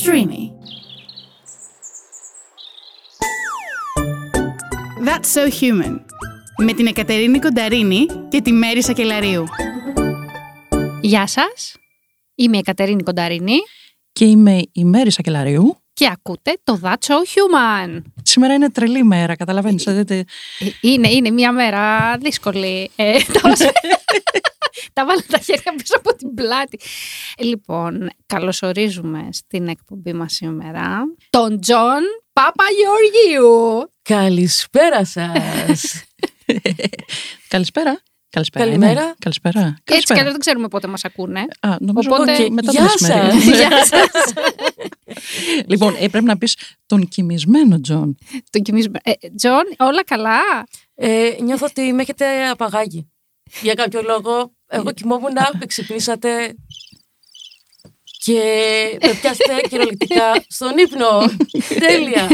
Streamy. That's So Human με την Εκατερίνη Κονταρίνη και τη Μέρη Σακελαρίου. Γεια σας, είμαι η Εκατερίνη Κονταρίνη Και είμαι η Μέρη Σακελαρίου. και ακούτε το That's So Human. Σήμερα είναι τρελή μέρα, καταλαβαίνεις. δηλαδή, Ε, Είναι, είναι μια μέρα δύσκολη. Ε, τα, βάζω- τα βάλω τα χέρια πίσω από την πλάτη. Ε, Λοιπόν, καλωσορίζουμε στην εκπομπή μας σήμερα τον Τζον Παπαγεωργίου. Καλησπέρα σας. Καλησπέρα. Καλησπέρα. Καλημέρα. είναι. Καλησπέρα. Έτσι κι Καλησπέρα. αλλιώς δεν ξέρουμε πότε μας ακούνε. Α, νομίζω Οπότε, ότι μετά το γεια μεσημέρι. σας. Γεια σας. λοιπόν, ε, πρέπει να πεις τον κοιμισμένο Τζον. Τον κοιμίζουμε. Ε, Τζον, όλα καλά; Ε, νιώθω ότι με έχετε απαγάγει. Για κάποιο λόγο, εγώ κοιμόμουν, με ξυπνήσατε και με πιάσετε κυριολεκτικά στον ύπνο. Τέλεια.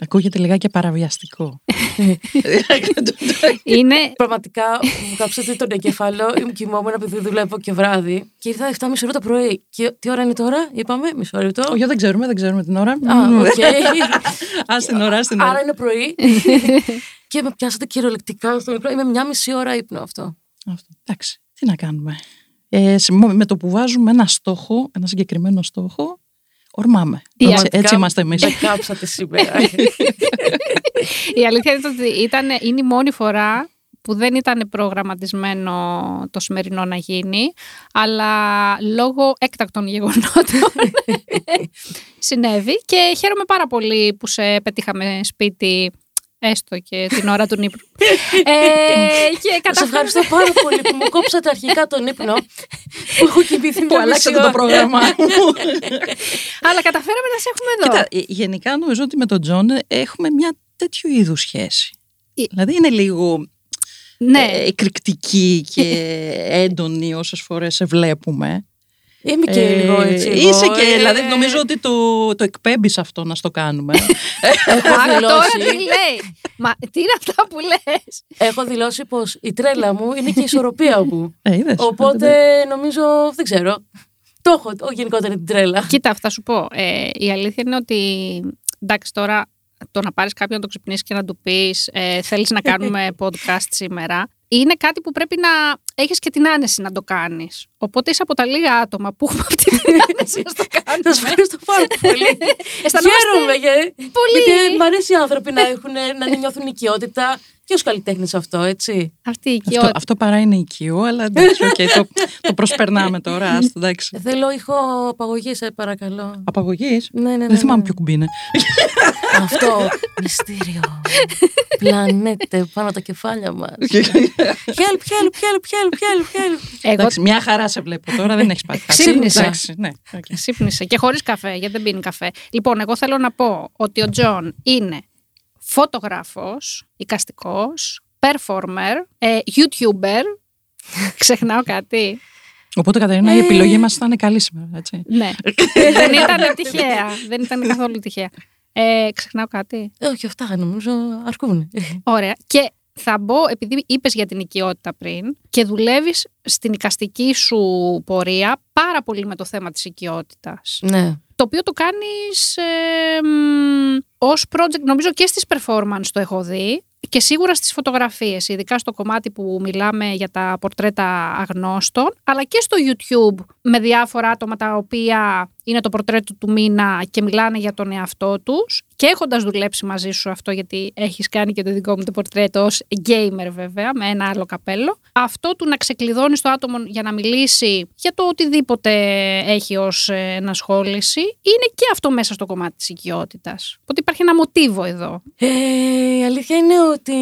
Ακούγεται λιγάκι παραβιαστικό. Είναι Πραγματικά μου κάψατε τον εγκεφάλο, ήμουν κοιμόμουν επειδή δουλεύω και βράδυ και ήρθα 7.30 ώρα το πρωί. Και τι ώρα είναι τώρα, είπαμε, μισό λεπτό; Όχι, δεν ξέρουμε, δεν ξέρουμε την ώρα. Α, οκ. Ας την ώρα, ας την ώρα. Άρα είναι πρωί. και με πιάσατε κυριολεκτικά στον ύπνο. Είμαι μια μισή ώρα ύπνο αυτό. Αυτό. Εντάξει, τι να κάνουμε. Ε, σε- με το που βάζουμε ένα στόχο, ένα συγκεκριμένο στόχο, ορμάμε. Έτσι, Πραγματικά έτσι είμαστε εμείς. Με κάψατε σήμερα. Η αλήθεια είναι ότι ήταν, είναι η μόνη φορά που δεν ήταν προγραμματισμένο το σημερινό να γίνει, αλλά λόγω έκτακτων γεγονότων συνέβη και χαίρομαι πάρα πολύ που σε πετύχαμε σπίτι έστω και την ώρα του ύπνου. ε, και Σας καταφέραμε- ευχαριστώ πάρα πολύ που μου κόψατε αρχικά τον ύπνο. Που έχω κοιμηθεί Που μια μισή αλλάξατε το ώρα. πρόγραμμα. αλλά καταφέραμε να σε έχουμε εδώ. Κοίτα, ε, γενικά νομίζω ότι με τον Τζον ε, έχουμε μια τέτοιου είδου σχέση. Ε. Δηλαδή είναι λίγο ναι, ε, εκρηκτική και έντονη όσες φορές σε βλέπουμε. Είμαι και Ε, λίγο έτσι. εγώ, Είσαι και, ε, δηλαδή νομίζω ότι το, το εκπέμπεις αυτό να στο κάνουμε. Έχω Άρα τώρα τι δηλώσει, λέει. Μα τι είναι αυτά που λες; έχω δηλώσει πως η τρέλα μου είναι και η ισορροπία μου. ε, είδες. Οπότε νομίζω, δεν ξέρω. Το έχω ο, γενικότερα την τρέλα. Κοίτα, θα σου πω. Ε, η αλήθεια είναι ότι εντάξει τώρα το να πάρεις κάποιον να το ξυπνήσεις και να του πεις ε, θέλεις να κάνουμε podcast σήμερα είναι κάτι που πρέπει να έχεις και την άνεση να το κάνεις. Οπότε είσαι από τα λίγα άτομα που έχουμε αυτή την άνεση να το Σα κάνουμε. ευχαριστώ πάρα πολύ. Αισθανόμαστε Χαίρομαι για- πολύ. γιατί μ' αρέσει οι άνθρωποι να, έχουν, να νιώθουν οικειότητα και ω καλλιτέχνης αυτό, έτσι; αυτή η αυτό, οικειότητα. αυτό παρά είναι οικείο, αλλά εντάξει, οκ, το, το προσπερνάμε τώρα. άστο, εντάξει. Θέλω ήχο απαγωγής, σε παρακαλώ. Απαγωγής; Ναι, ναι, ναι. Δεν θυμάμαι ναι. ποιο κουμπί είναι. Αυτό. Μυστήριο. Πλανάται πάνω από τα κεφάλια μας. Help, help, help, help, help, help. Εγώ Εντάξει, μια χαρά σε βλέπω τώρα, δεν έχεις πάθει κάτι. Ξύπνησα. Εντάξει, ναι, οκ. ξύπνησε και χωρίς καφέ, γιατί δεν πίνει καφέ. Λοιπόν, εγώ θέλω να πω ότι ο Τζον είναι φωτογράφος, οικαστικός, performer, ε, YouTuber. Ξεχνάω κάτι. Οπότε, Καταρίνα, η επιλογή μας θα είναι καλή σήμερα, έτσι. Ναι. δεν ήταν τυχαία. Δεν ήταν καθόλου τυχαία. Ε, ξεχνάω κάτι. Ε, Όχι, αυτά νομίζω αρκούν. Ωραία. Και θα μπω, επειδή είπες για την οικειότητα πριν και δουλεύεις στην οικαστική σου πορεία πάρα πολύ με το θέμα της οικειότητας. Ναι. Το οποίο το κάνεις ε, μ, ως project, νομίζω και στις performance το έχω δει και σίγουρα στις φωτογραφίες, ειδικά στο κομμάτι που μιλάμε για τα πορτρέτα αγνώστων, αλλά και στο YouTube με διάφορα άτομα τα οποία είναι το πορτρέτο του μήνα και μιλάνε για τον εαυτό τους και έχοντας δουλέψει μαζί σου αυτό γιατί έχεις κάνει και το δικό μου το πορτρέτο ως gamer βέβαια με ένα άλλο καπέλο αυτό του να ξεκλειδώνεις το άτομο για να μιλήσει για το οτιδήποτε έχει ως ε, ενασχόληση είναι και αυτό μέσα στο κομμάτι της οικειότητας. Οπότε υπάρχει ένα μοτίβο εδώ. Ε, η αλήθεια είναι ότι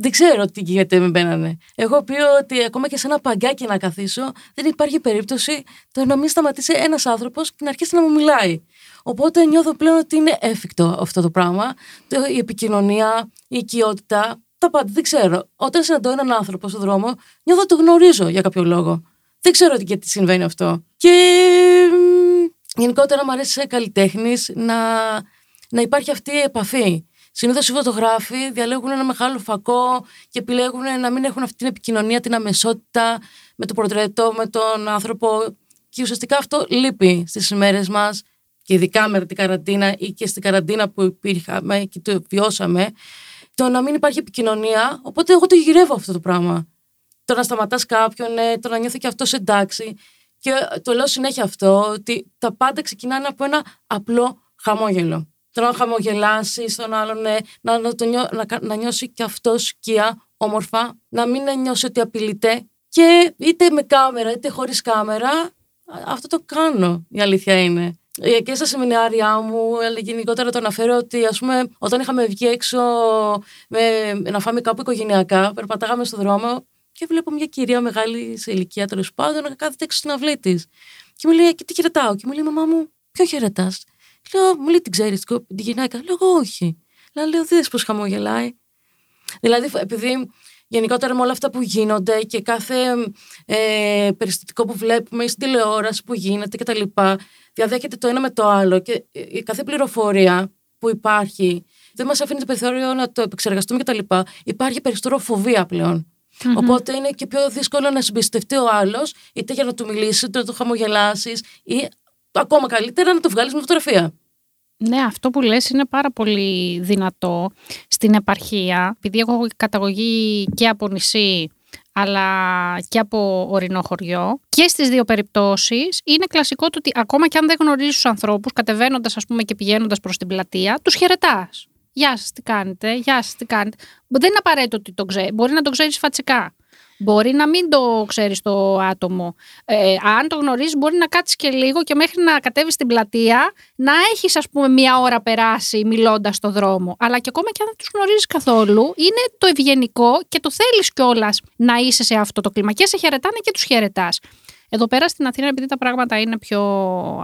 δεν ξέρω τι γίνεται με μπαίνανε. Εγώ πει ότι ακόμα και σε ένα παγκάκι να καθίσω, δεν υπάρχει περίπτωση το να μην σταματήσει ένας άνθρωπος και να αρχίσει να μου μιλάει. Οπότε νιώθω πλέον ότι είναι έφικτο αυτό το πράγμα. Το- Η επικοινωνία, η οικειότητα, τα πάντα. Δεν ξέρω. Όταν συναντώ έναν άνθρωπο στον δρόμο, νιώθω ότι το γνωρίζω για κάποιο λόγο. Δεν ξέρω τι- γιατί συμβαίνει αυτό. Και μ, γενικότερα μου αρέσει σε καλλιτέχνης να, να υπάρχει αυτή η επαφή. Συνήθως οι φωτογράφοι διαλέγουν ένα μεγάλο φακό και επιλέγουν να μην έχουν αυτή την επικοινωνία, την αμεσότητα με το πορτρέτο, με τον άνθρωπο. Και ουσιαστικά αυτό λείπει στις ημέρες μας και ειδικά με την καραντίνα ή και στην καραντίνα που υπήρχαμε και το βιώσαμε, το να μην υπάρχει επικοινωνία. Οπότε εγώ το γυρεύω αυτό το πράγμα. Το να σταματάς κάποιον, ε, το να νιώθει και αυτός εντάξει. Και το λέω συνέχεια αυτό, ότι τα πάντα ξεκινάνε από ένα απλό χαμόγελο. Το να χαμογελάσει τον άλλον, ε, να, να, το νιώ, να, να νιώσει και αυτό σκιά, όμορφα, να μην νιώσει ότι απειλείται. Και είτε με κάμερα είτε χωρίς κάμερα, αυτό το κάνω, η αλήθεια είναι. Ε, και στα σεμινάρια μου, αλλά γενικότερα το αναφέρω ότι ας πούμε, όταν είχαμε βγει έξω με, να φάμε κάπου οικογενειακά, περπατάγαμε στον δρόμο και βλέπω μια κυρία μεγάλη σε ηλικία τέλος πάντων να κάθεται έξω στην αυλή της. Και μου λέει, και τι χαιρετάω. Και μου λέει, Μαμά μου, ποιο χαιρετάς. Λέω, μου λέει, την ξέρεις την γυναίκα. Λέω, εγώ όχι. Λέω, λέω δει πώς χαμογελάει. Δηλαδή, επειδή γενικότερα με όλα αυτά που γίνονται και κάθε ε, περιστατικό που βλέπουμε ή στην τηλεόραση που γίνεται κτλ. Διαδέχεται το ένα με το άλλο και η κάθε πληροφορία που υπάρχει δεν μας αφήνει το περιθώριο να το επεξεργαστούμε κτλ. Υπάρχει περισσότερο φοβία πλέον. Mm-hmm. Οπότε είναι και πιο δύσκολο να συμπιστευτεί ο άλλος, είτε για να του μιλήσεις, είτε να του χαμογελάσεις, ή ακόμα καλύτερα να το βγάλεις με φωτογραφία. Ναι, αυτό που λες είναι πάρα πολύ δυνατό στην επαρχία, επειδή έχω καταγωγή και από νησί αλλά και από ορεινό χωριό. Και στις δύο περιπτώσεις είναι κλασικό το ότι ακόμα και αν δεν γνωρίζεις τους ανθρώπους, κατεβαίνοντας ας πούμε και πηγαίνοντας προς την πλατεία, τους χαιρετάς. Γεια σας, τι κάνετε, Γεια σας, τι κάνετε. Δεν είναι απαραίτητο ότι το ξέρει. Μπορεί να το ξέρεις φατσικά. Μπορεί να μην το ξέρεις το άτομο. Ε, αν το γνωρίζεις, μπορεί να κάτσεις και λίγο και μέχρι να κατέβεις στην πλατεία να έχεις, ας πούμε, μία ώρα περάσει μιλώντας στο δρόμο. Αλλά και ακόμα και αν δεν τους γνωρίζεις καθόλου, είναι το ευγενικό και το θέλεις κιόλας να είσαι σε αυτό το κλίμα. Και σε χαιρετάνε και τους χαιρετάς. Εδώ πέρα στην Αθήνα, επειδή τα πράγματα είναι πιο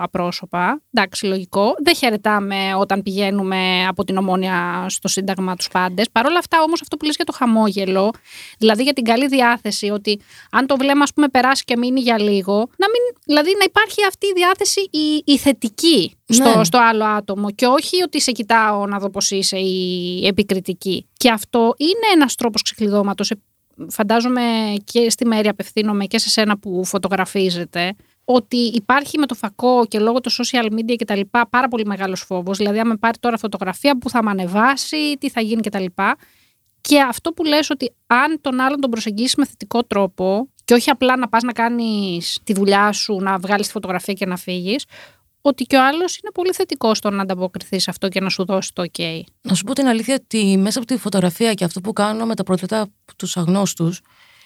απρόσωπα, εντάξει, λογικό, δεν χαιρετάμε όταν πηγαίνουμε από την ομόνια στο Σύνταγμα τους πάντες. Παρ' όλα αυτά, όμως, αυτό που λες για το χαμόγελο, δηλαδή για την καλή διάθεση, ότι αν το βλέμμα, ας πούμε, περάσει και μείνει για λίγο, να μην, δηλαδή να υπάρχει αυτή η διάθεση η, η θετική στο, ναι. στο άλλο άτομο και όχι ότι σε κοιτάω να δω πώς είσαι η επικριτική. Και αυτό είναι ένας τρόπος ξεκλειδώματο φαντάζομαι και στη μέρη απευθύνομαι και σε σένα που φωτογραφίζετε, ότι υπάρχει με το φακό και λόγω του social media και τα λοιπά πάρα πολύ μεγάλος φόβος. Δηλαδή, αν με πάρει τώρα φωτογραφία που θα με ανεβάσει, τι θα γίνει και τα λοιπά. Και αυτό που λες ότι αν τον άλλον τον προσεγγίσεις με θετικό τρόπο και όχι απλά να πας να κάνεις τη δουλειά σου, να βγάλεις τη φωτογραφία και να φύγεις, ότι και ο άλλος είναι πολύ θετικός στο να ανταποκριθείς σε αυτό και να σου δώσει το OK. Να σου πω την αλήθεια ότι μέσα από τη φωτογραφία και αυτό που κάνω με τα πρωτοτέτα τους αγνώστους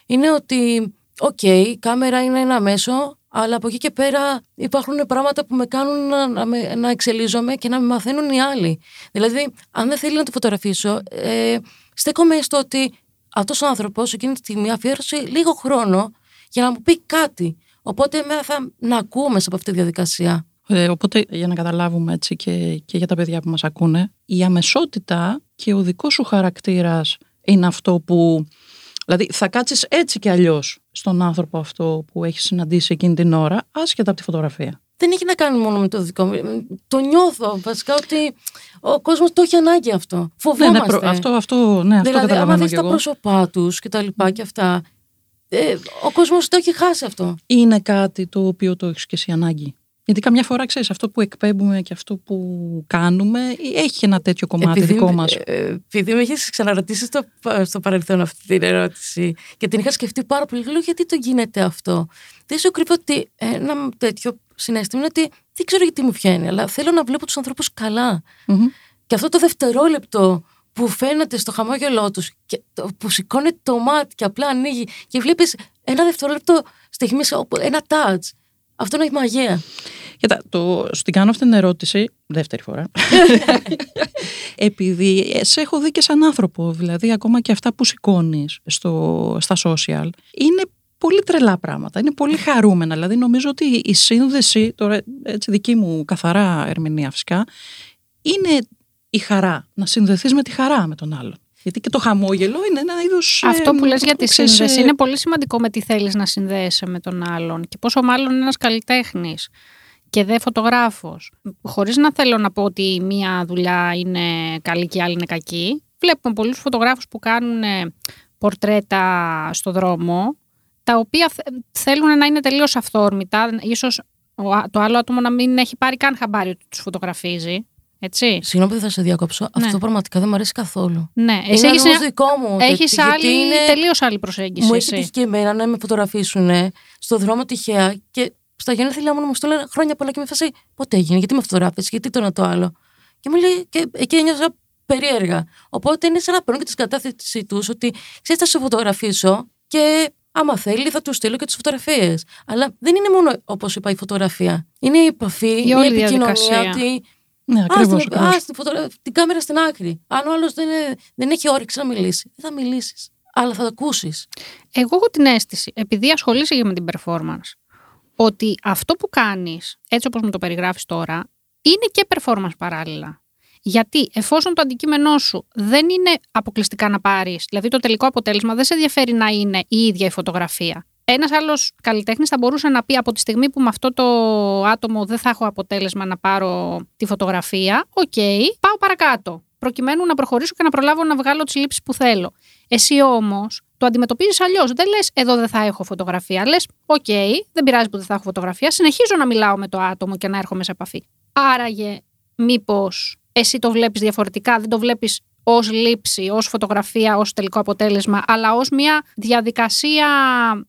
είναι ότι, OK, η κάμερα είναι ένα μέσο, αλλά από εκεί και πέρα υπάρχουν πράγματα που με κάνουν να, να, να εξελίζομαι και να με μαθαίνουν οι άλλοι. Δηλαδή, αν δεν θέλει να τη φωτογραφίσω, ε, στέκομαι στο ότι αυτός ο άνθρωπος εκείνη τη στιγμή αφιέρωσε λίγο χρόνο για να μου πει κάτι. Οπότε θα να ακούω μέσα από αυτή τη διαδικασία. Ε, οπότε για να καταλάβουμε έτσι και, και για τα παιδιά που μας ακούνε, η αμεσότητα και ο δικός σου χαρακτήρας είναι αυτό που... Δηλαδή θα κάτσεις έτσι και αλλιώς στον άνθρωπο αυτό που έχεις συναντήσει εκείνη την ώρα, άσχετα από τη φωτογραφία. Δεν έχει να κάνει μόνο με το δικό μου. Το νιώθω βασικά ότι ο κόσμος το έχει ανάγκη αυτό. Φοβόμαστε. Ναι, ναι, αυτό, αυτό, ναι, αυτό δηλαδή, άμα δεις τα πρόσωπά τους και τα λοιπά και αυτά, ε, ο κόσμος το έχει χάσει αυτό. Είναι κάτι το οποίο το έχεις και εσύ ανάγκη. Γιατί καμιά φορά ξέρεις αυτό που εκπέμπουμε και αυτό που κάνουμε έχει ένα τέτοιο κομμάτι επειδή, δικό μας. Ε, επειδή με έχει ξαναρωτήσει στο, στο παρελθόν αυτή την ερώτηση και την είχα σκεφτεί πάρα πολύ, λέω γιατί το γίνεται αυτό; Δεν σου κρύβω ότι ένα τέτοιο συνέστημα είναι ότι δεν ξέρω γιατί μου βγαίνει, αλλά θέλω να βλέπω τους ανθρώπους καλά. Και αυτό το δευτερόλεπτο που φαίνεται στο χαμόγελό τους, που σηκώνει το μάτι και απλά ανοίγει και βλέπεις ένα δευτερόλεπτο στιγμή, ένα touch. Αυτό είναι η μαγεία. Κοίτα, το, στην κάνω αυτή την ερώτηση, δεύτερη φορά, επειδή σε έχω δει και σαν άνθρωπο, δηλαδή ακόμα και αυτά που σηκώνεις στα social, είναι πολύ τρελά πράγματα, είναι πολύ χαρούμενα. Δηλαδή νομίζω ότι η σύνδεση, τώρα έτσι δική μου καθαρά ερμηνεία φυσικά, είναι η χαρά, να συνδεθείς με τη χαρά με τον άλλον. Γιατί και το χαμόγελο είναι ένα είδος. Αυτό που λες για τη σύνδεση ε, είναι πολύ σημαντικό με τι θέλεις να συνδέεσαι με τον άλλον. Και πόσο μάλλον ένας καλλιτέχνης και δε φωτογράφος. Χωρίς να θέλω να πω ότι μία δουλειά είναι καλή και η άλλη είναι κακή. Βλέπουμε πολλούς φωτογράφους που κάνουν πορτρέτα στο δρόμο, τα οποία θέλουν να είναι τελείως αυθόρμητα, ίσως ο α- το άλλο άτομο να μην έχει πάρει καν χαμπάρι ότι τους φωτογραφίζει. Έτσι. Συγγνώμη που θα σε διακόψω. Ναι. Αυτό πραγματικά δεν μου αρέσει καθόλου. Ναι, Είναι εσύ έχεις, όμως μια- δικό μου. έχεις τέτοιο, άλλη, γιατί είναι- τελείως άλλη προσέγγιση. Μου εσύ. έχει τύχει και εμένα να με φωτογραφίσουν στο δρόμο τυχαία και στα γενέθλιά μου να μου στέλνουν χρόνια πολλά και με φάση πότε έγινε, γιατί με φωτογράφησες, γιατί το ένα το άλλο. Και μου λέει, και εκεί ένιωσα περίεργα. Οπότε είναι σαν να παίρνουν και τη κατάθεση τους ότι ξέρεις, θα σε φωτογραφίσω και άμα θέλει θα του στείλω και τις φωτογραφίες. Αλλά δεν είναι μόνο όπως είπα η φωτογραφία. Είναι η επαφή, η, όλη η επικοινωνία. διαδικασία. Ότι Ναι, Α, ακριβώς. την, ας την, φωτογρα- την κάμερα στην άκρη. Αν ο άλλος δεν, είναι- δεν έχει όρεξη να μιλήσει, δεν θα μιλήσεις. Αλλά θα το ακούσεις. Εγώ έχω την αίσθηση, επειδή ασχολείσαι και με την performance, ότι αυτό που κάνεις, έτσι όπως μου το περιγράφεις τώρα, είναι και performance παράλληλα. Γιατί εφόσον το αντικείμενό σου δεν είναι αποκλειστικά να πάρεις, δηλαδή το τελικό αποτέλεσμα δεν σε ενδιαφέρει να είναι η ίδια η φωτογραφία. Ένας άλλος καλλιτέχνης θα μπορούσε να πει από τη στιγμή που με αυτό το άτομο δεν θα έχω αποτέλεσμα να πάρω τη φωτογραφία, οκ, πάω παρακάτω. Προκειμένου να προχωρήσω και να προλάβω να βγάλω τις λήψεις που θέλω. Εσύ όμως το αντιμετωπίζεις αλλιώς. Δεν λες, εδώ δεν θα έχω φωτογραφία. Λες, οκ, δεν πειράζει που δεν θα έχω φωτογραφία. Συνεχίζω να μιλάω με το άτομο και να έρχομαι σε επαφή. Άραγε, μήπως εσύ το βλέπεις διαφορετικά, δεν το βλέπεις ως λήψη, ως φωτογραφία, ως τελικό αποτέλεσμα, αλλά ως μια διαδικασία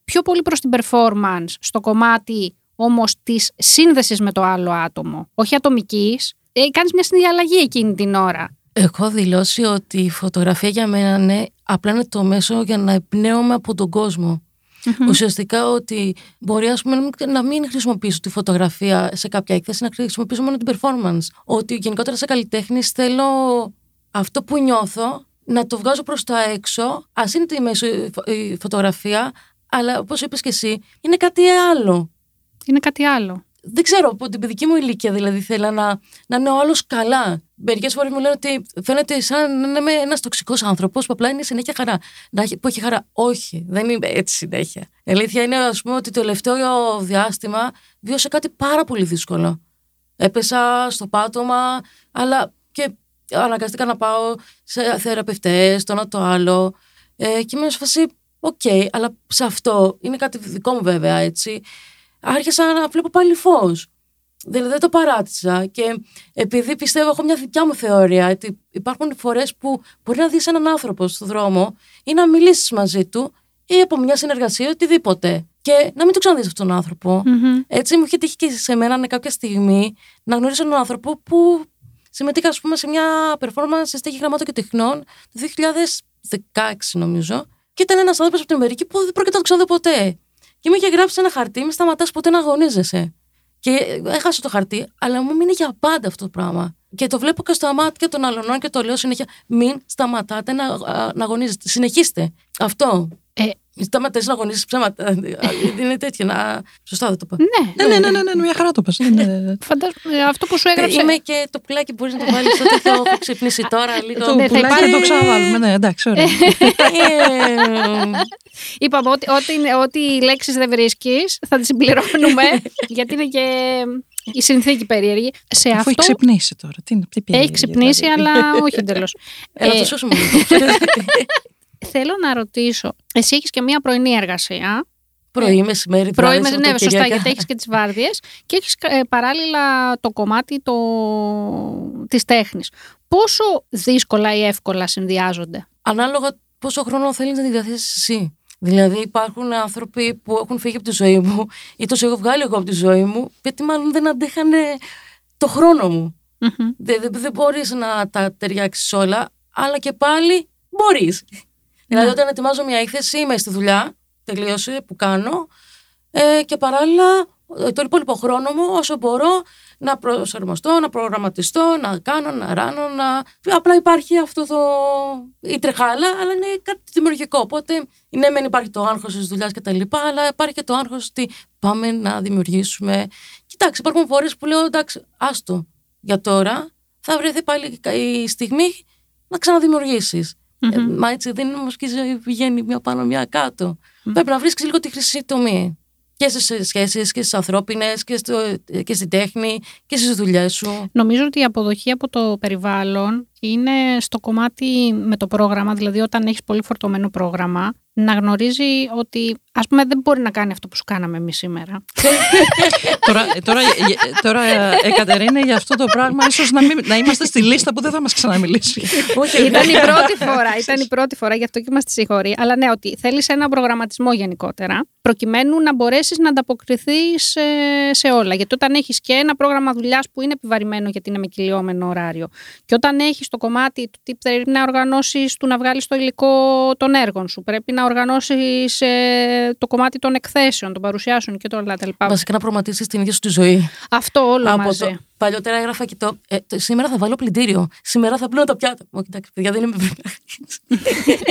πιο πολύ προς την performance, στο κομμάτι όμως της σύνδεσης με το άλλο άτομο, όχι ατομικής. Ε, Κάνεις μια συνδιαλλαγή εκείνη την ώρα. Έχω δηλώσει ότι η φωτογραφία για μένα είναι απλά είναι το μέσο για να εμπνέομαι από τον κόσμο. Ουσιαστικά ότι μπορεί ας πούμε, να μην- να μην χρησιμοποιήσω τη φωτογραφία σε κάποια έκθεση, να χρησιμοποιήσω μόνο την performance. Ότι γενικότερα σε καλλιτέχνης θέλω αυτό που νιώθω να το βγάζω προς τα έξω, ας είναι τη μέσο η φω- η φωτογραφία, αλλά όπως είπες και εσύ, είναι κάτι άλλο. Είναι κάτι άλλο. δεν ξέρω, από την παιδική μου ηλικία δηλαδή θέλω να, να είναι ο άλλος καλά. Μερικές φορές μου λένε ότι φαίνεται σαν να είμαι ένας τοξικός άνθρωπος που απλά είναι συνέχεια χαρά. Να έχει, που έχει χαρά. Όχι, δεν είναι έτσι συνέχεια. Η αλήθεια είναι, ας πούμε, ότι το τελευταίο διάστημα βίωσα κάτι πάρα πολύ δύσκολο. Έπεσα στο πάτωμα, αλλά και αναγκαστήκα να πάω σε θεραπευτές, το ένα το άλλο. Ε, και ήμουν σε φάση, οκ, αλλά σε αυτό είναι κάτι δικό μου βέβαια, έτσι. Άρχισα να βλέπω πάλι φως. Δηλαδή δεν το παράτησα και επειδή πιστεύω έχω μια δικιά μου θεωρία ότι υπάρχουν φορές που μπορεί να δεις έναν άνθρωπο στον δρόμο ή να μιλήσεις μαζί του ή από μια συνεργασία οτιδήποτε και να μην το ξαναδείς αυτόν τον άνθρωπο. Έτσι μου είχε τύχει και σε μένα ναι, κάποια στιγμή να γνωρίσω έναν άνθρωπο που συμμετείχα ας πούμε σε μια performance σε στέγη γραμμάτων και τεχνών το 2016 νομίζω και ήταν ένας άνθρωπος από την Αμερική που δεν πρόκειται να το ξαναδώ ποτέ. Και μου είχε γράψει ένα χαρτί, μη σταματάς ποτέ να αγωνίζεσαι. Και έχασα το χαρτί, αλλά μου μείνει για πάντα αυτό το πράγμα. Και το βλέπω και στα μάτια των αλλωνών και το λέω συνέχεια: Μην σταματάτε να, α, να αγωνίζετε. Συνεχίστε. Αυτό. Ε, Μην σταματάτε να αγωνίζεσαι ψέματα. Είναι τέτοια. Να... Σωστά δεν το είπα. ναι, Ναι, ναι, ναι, ναι, ναι, μια χαρά το πες. Δεν είναι- φαντάζομαι ε, αυτό που σου έγραψε. Είμαι και το πουλάκι μπορείς να το βάλεις τότε. Το έχω ξυπνήσει τώρα λίγο. Το Ναι, θα πουλάκι υπάρχει- να το ξαναβάλουμε. Ναι, εντάξει, ωραία. Ε, Είπαμε ότι, ότι, είναι- ότι οι λέξεις δεν βρίσκεις, θα τις συμπληρώνουμε. γιατί είναι και η συνθήκη περίεργη. Σε Αφού έχει αυτό ξυπνήσει τώρα. Τι, είναι- τι έχει πήγε, ξυπνήσει, δηλαδή. αλλά όχι εντελώς. Έλα, το σώσουμε λίγο. Θέλω να ρωτήσω, εσύ έχεις και μία πρωινή εργασία. Πρωί, μεσημέρι, Πρωί, βράδυ, με, ναι, σωστά, Σαββατοκύριακα. γιατί έχεις και τις βάρδιες και έχεις παράλληλα το κομμάτι το... της τέχνης. Πόσο δύσκολα ή εύκολα συνδυάζονται; ανάλογα πόσο χρόνο θέλεις να τη διαθέσεις εσύ. Δηλαδή, υπάρχουν άνθρωποι που έχουν φύγει από τη ζωή μου ή του έχω βγάλει εγώ από τη ζωή μου, γιατί μάλλον δεν αντέχανε το χρόνο μου. Μμμ. Δεν, δεν, δεν μπορείς να τα ταιριάξεις όλα, αλλά και πάλι μπορείς. Δηλαδή, όταν ετοιμάζω μια έκθεση, είμαι στη δουλειά, τελείωσε που κάνω, ε, και παράλληλα ε, τον υπόλοιπο χρόνο μου όσο μπορώ να προσαρμοστώ, να προγραμματιστώ, να κάνω, να ράνω, να... Απλά υπάρχει αυτό το... η τρεχάλα, αλλά είναι κάτι δημιουργικό. Οπότε, ναι, μεν υπάρχει το άγχος της δουλειάς και τα λοιπά, αλλά υπάρχει και το άγχος ότι πάμε να δημιουργήσουμε. Κοιτάξτε, υπάρχουν φορές που λέω, εντάξει, άστο, για τώρα θα βρεθεί πάλι η στιγμή να ξαναδημιουργήσεις. Ε, μα έτσι δεν είναι όμως και η ζωή πηγαίνει μία πάνω μία κάτω. Πρέπει να βρίσκεις λίγο τη χρυσή τομή. Και στις σχέσεις και στις ανθρώπινες και, στο, και στην τέχνη και στις δουλειές σου. Νομίζω ότι η αποδοχή από το περιβάλλον είναι στο κομμάτι με το πρόγραμμα, δηλαδή όταν έχεις πολύ φορτωμένο πρόγραμμα, να γνωρίζει ότι ας πούμε δεν μπορεί να κάνει αυτό που σου κάναμε εμείς σήμερα. τώρα, τώρα, τώρα, Εκατερίνη, για αυτό το πράγμα ίσως να, μην, να είμαστε στη λίστα που δεν θα μας ξαναμιλήσει. Όχι, ήταν η πρώτη φορά, ήταν η πρώτη φορά, γι' αυτό και είμαστε συγχωρεί. Αλλά ναι, ότι θέλεις ένα προγραμματισμό γενικότερα, προκειμένου να μπορέσεις να ανταποκριθείς σε, σε όλα. Γιατί όταν έχεις και ένα πρόγραμμα δουλειάς που είναι επιβαρημένο γιατί είναι με κυλιόμενο ωράριο και όταν έχεις το κομμάτι του τι πρέπει να οργανώσεις, του να βγάλεις το υλικό των έργων σου, πρέπει να οργανώσεις ε, το κομμάτι των εκθέσεων, των παρουσιάσεων και όλα τα λοιπά. Βασικά να προγραμματίσεις την ίδια σου τη ζωή. Αυτό όλο Από μαζί. το, παλιότερα έγραφα και το, ε, το, Σήμερα θα βάλω πλυντήριο. Σήμερα θα πλύνω τα πιάτα. Όχι, εντάξει, παιδιά, δεν είμαι.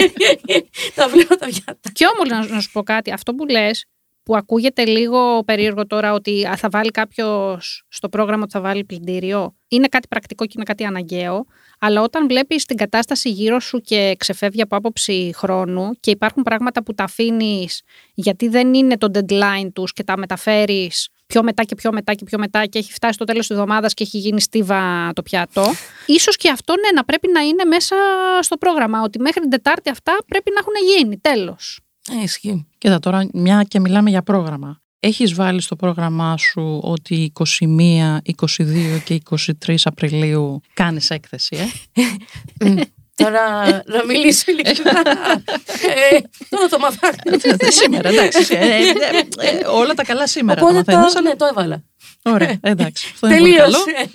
θα πλύνω τα πιάτα. Και όμως να, να σου πω κάτι, αυτό που λες, που ακούγεται λίγο περίεργο τώρα ότι α, θα βάλει κάποιος στο πρόγραμμα ότι θα βάλει πλυντήριο, είναι κάτι πρακτικό και είναι κάτι αναγκαίο. Αλλά όταν βλέπεις την κατάσταση γύρω σου και ξεφεύγει από άποψη χρόνου και υπάρχουν πράγματα που τα αφήνεις γιατί δεν είναι το deadline τους και τα μεταφέρεις πιο μετά και πιο μετά και πιο μετά και έχει φτάσει στο τέλος της εβδομάδας και έχει γίνει στίβα το πιάτο. Ίσως και αυτό ναι, να πρέπει να είναι μέσα στο πρόγραμμα. Ότι μέχρι την Τετάρτη αυτά πρέπει να έχουν γίνει. Τέλος. Ε, ισχύει. Κοίτα τώρα, μια και μιλάμε για πρόγραμμα. Έχεις βάλει στο πρόγραμμά σου ότι 21, 22 και 23 Απριλίου κάνεις έκθεση, ε; Τώρα να μιλήσω ειλικρινά. ε, τώρα το μαθαίνω. σήμερα, εντάξει. Ε, ε, ε, όλα τα καλά σήμερα Οπότε τα μαθαίνεις. το, ναι, το έβαλα. Ωραία, εντάξει. Αυτό είναι πολύ καλό. Τελείωσε.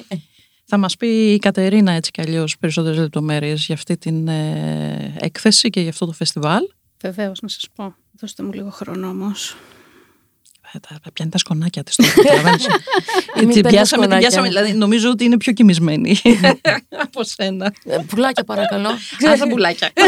Θα μας πει η Κατερίνα έτσι κι αλλιώς περισσότερες λεπτομέρειες για αυτή την ε, έκθεση και για αυτό το φεστιβάλ. Βεβαίως, να σας πω. Δώστε μου λίγο χρόνο όμως. Ε, τα- τα πιάνει τα σκονάκια της τώρα, καταλαβαίνεις. Μην Έτσι, παίρνεις πιάσαμε, την σκονάκια. πιάσαμε, δηλαδή νομίζω ότι είναι πιο κοιμισμένη από σένα. Ε, Πουλάκια παρακαλώ. Α, τα πουλάκια.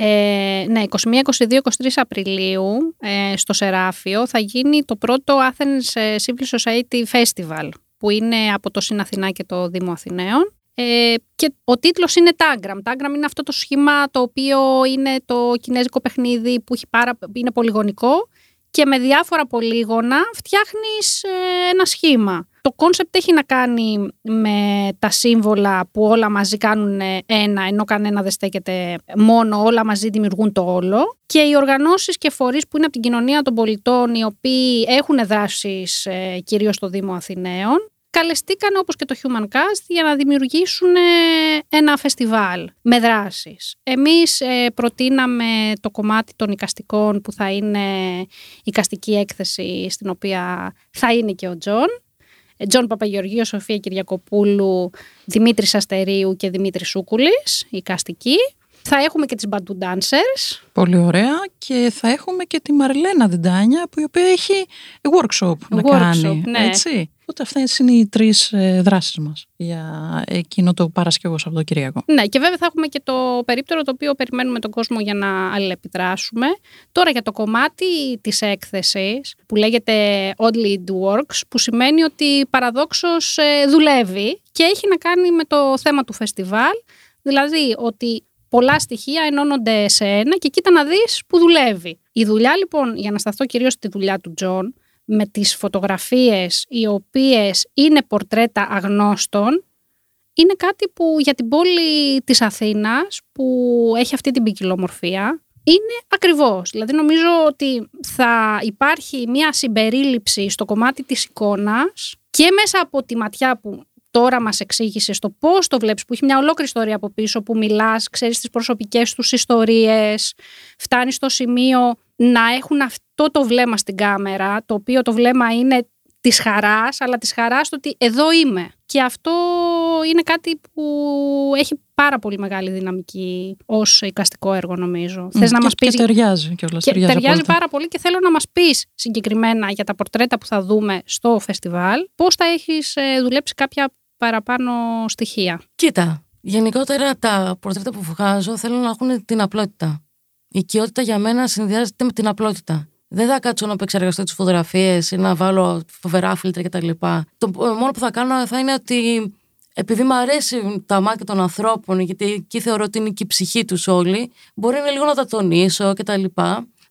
Ε, ναι, 21, 22, 23 Απριλίου ε, στο Σεράφειο θα γίνει το πρώτο Athens ε, Civil Society Festival που είναι από το συνΑθηνά και το Δήμο Αθηναίων. Ε, και ο τίτλος είναι Tangram. Tangram είναι αυτό το σχήμα το οποίο είναι το κινέζικο παιχνίδι που έχει πάρα, είναι πολυγωνικό και με διάφορα πολύγωνα φτιάχνεις ε, ένα σχήμα. Το concept έχει να κάνει με τα σύμβολα που όλα μαζί κάνουν ένα, ενώ κανένα δεν στέκεται μόνο, όλα μαζί δημιουργούν το όλο. Και οι οργανώσεις και φορείς που είναι από την κοινωνία των πολιτών, οι οποίοι έχουν δράσεις ε, κυρίως στο Δήμο Αθηναίων, καλεστήκαν όπως και το Human Cast για να δημιουργήσουν ε, ένα φεστιβάλ με δράσεις. Εμείς ε, προτείναμε το κομμάτι των οικαστικών που θα είναι οικαστική έκθεση στην οποία θα είναι και ο Τζον. Ε, Τζον Παπαγεωργίου, Σοφία Κυριακοπούλου, Δημήτρης Αστερίου και Δημήτρης Σούκουλης, οικαστική. Θα έχουμε και τις Badu Dancers. Πολύ ωραία. Και θα έχουμε και τη Μαριλένα Διντάνια, που η οποία έχει workshop να Workshop, κάνει. ναι. Έτσι. Οπότε αυτές είναι οι τρεις ε, δράσεις μας για εκείνο το Παρασκευοσαββατοκύριακο. Ναι, και βέβαια θα έχουμε και το περίπτερο το οποίο περιμένουμε τον κόσμο για να αλληλεπιδράσουμε. Τώρα για το κομμάτι της έκθεσης που λέγεται Oddly It Works, που σημαίνει ότι παραδόξως ε, δουλεύει και έχει να κάνει με το θέμα του φεστιβάλ, δηλαδή ότι πολλά στοιχεία ενώνονται σε ένα και κοίτα να δεις που δουλεύει. Η δουλειά λοιπόν, για να σταθώ κυρίως στη δουλειά του Τζον, με τις φωτογραφίες οι οποίες είναι πορτρέτα αγνώστων, είναι κάτι που για την πόλη της Αθήνας που έχει αυτή την ποικιλομορφία είναι ακριβώς. Δηλαδή νομίζω ότι θα υπάρχει μια συμπερίληψη στο κομμάτι της εικόνας και μέσα από τη ματιά που τώρα μας εξήγησε στο πώς το βλέπεις, που έχει μια ολόκληρη ιστορία από πίσω, που μιλάς, ξέρεις τις προσωπικές τους ιστορίες, φτάνεις στο σημείο να έχουν αυτό το βλέμμα στην κάμερα, το οποίο το βλέμμα είναι της χαράς, αλλά της χαράς το ότι εδώ είμαι. Και αυτό είναι κάτι που έχει πάρα πολύ μεγάλη δυναμική ως εικαστικό έργο νομίζω. Θες να και, μας πεις... και ταιριάζει κιόλας. Και ταιριάζει απόλυτα. πάρα πολύ και θέλω να μας πεις συγκεκριμένα για τα πορτρέτα που θα δούμε στο φεστιβάλ, πώς θα έχεις ε, δουλέψει κάποια παραπάνω στοιχεία. Κοίτα, γενικότερα τα πορτρέτα που βγάζω θέλω να έχουν την απλότητα. Η οικειότητα για μένα συνδυάζεται με την απλότητα. Δεν θα κάτσω να επεξεργαστώ τις φωτογραφίες ή να βάλω φοβερά φίλτρα κτλ. Το μόνο που θα κάνω θα είναι ότι επειδή μου αρέσει τα μάτια των ανθρώπων, γιατί εκεί θεωρώ ότι είναι και η ψυχή τους όλοι, μπορεί να λίγο να τα τονίσω κτλ.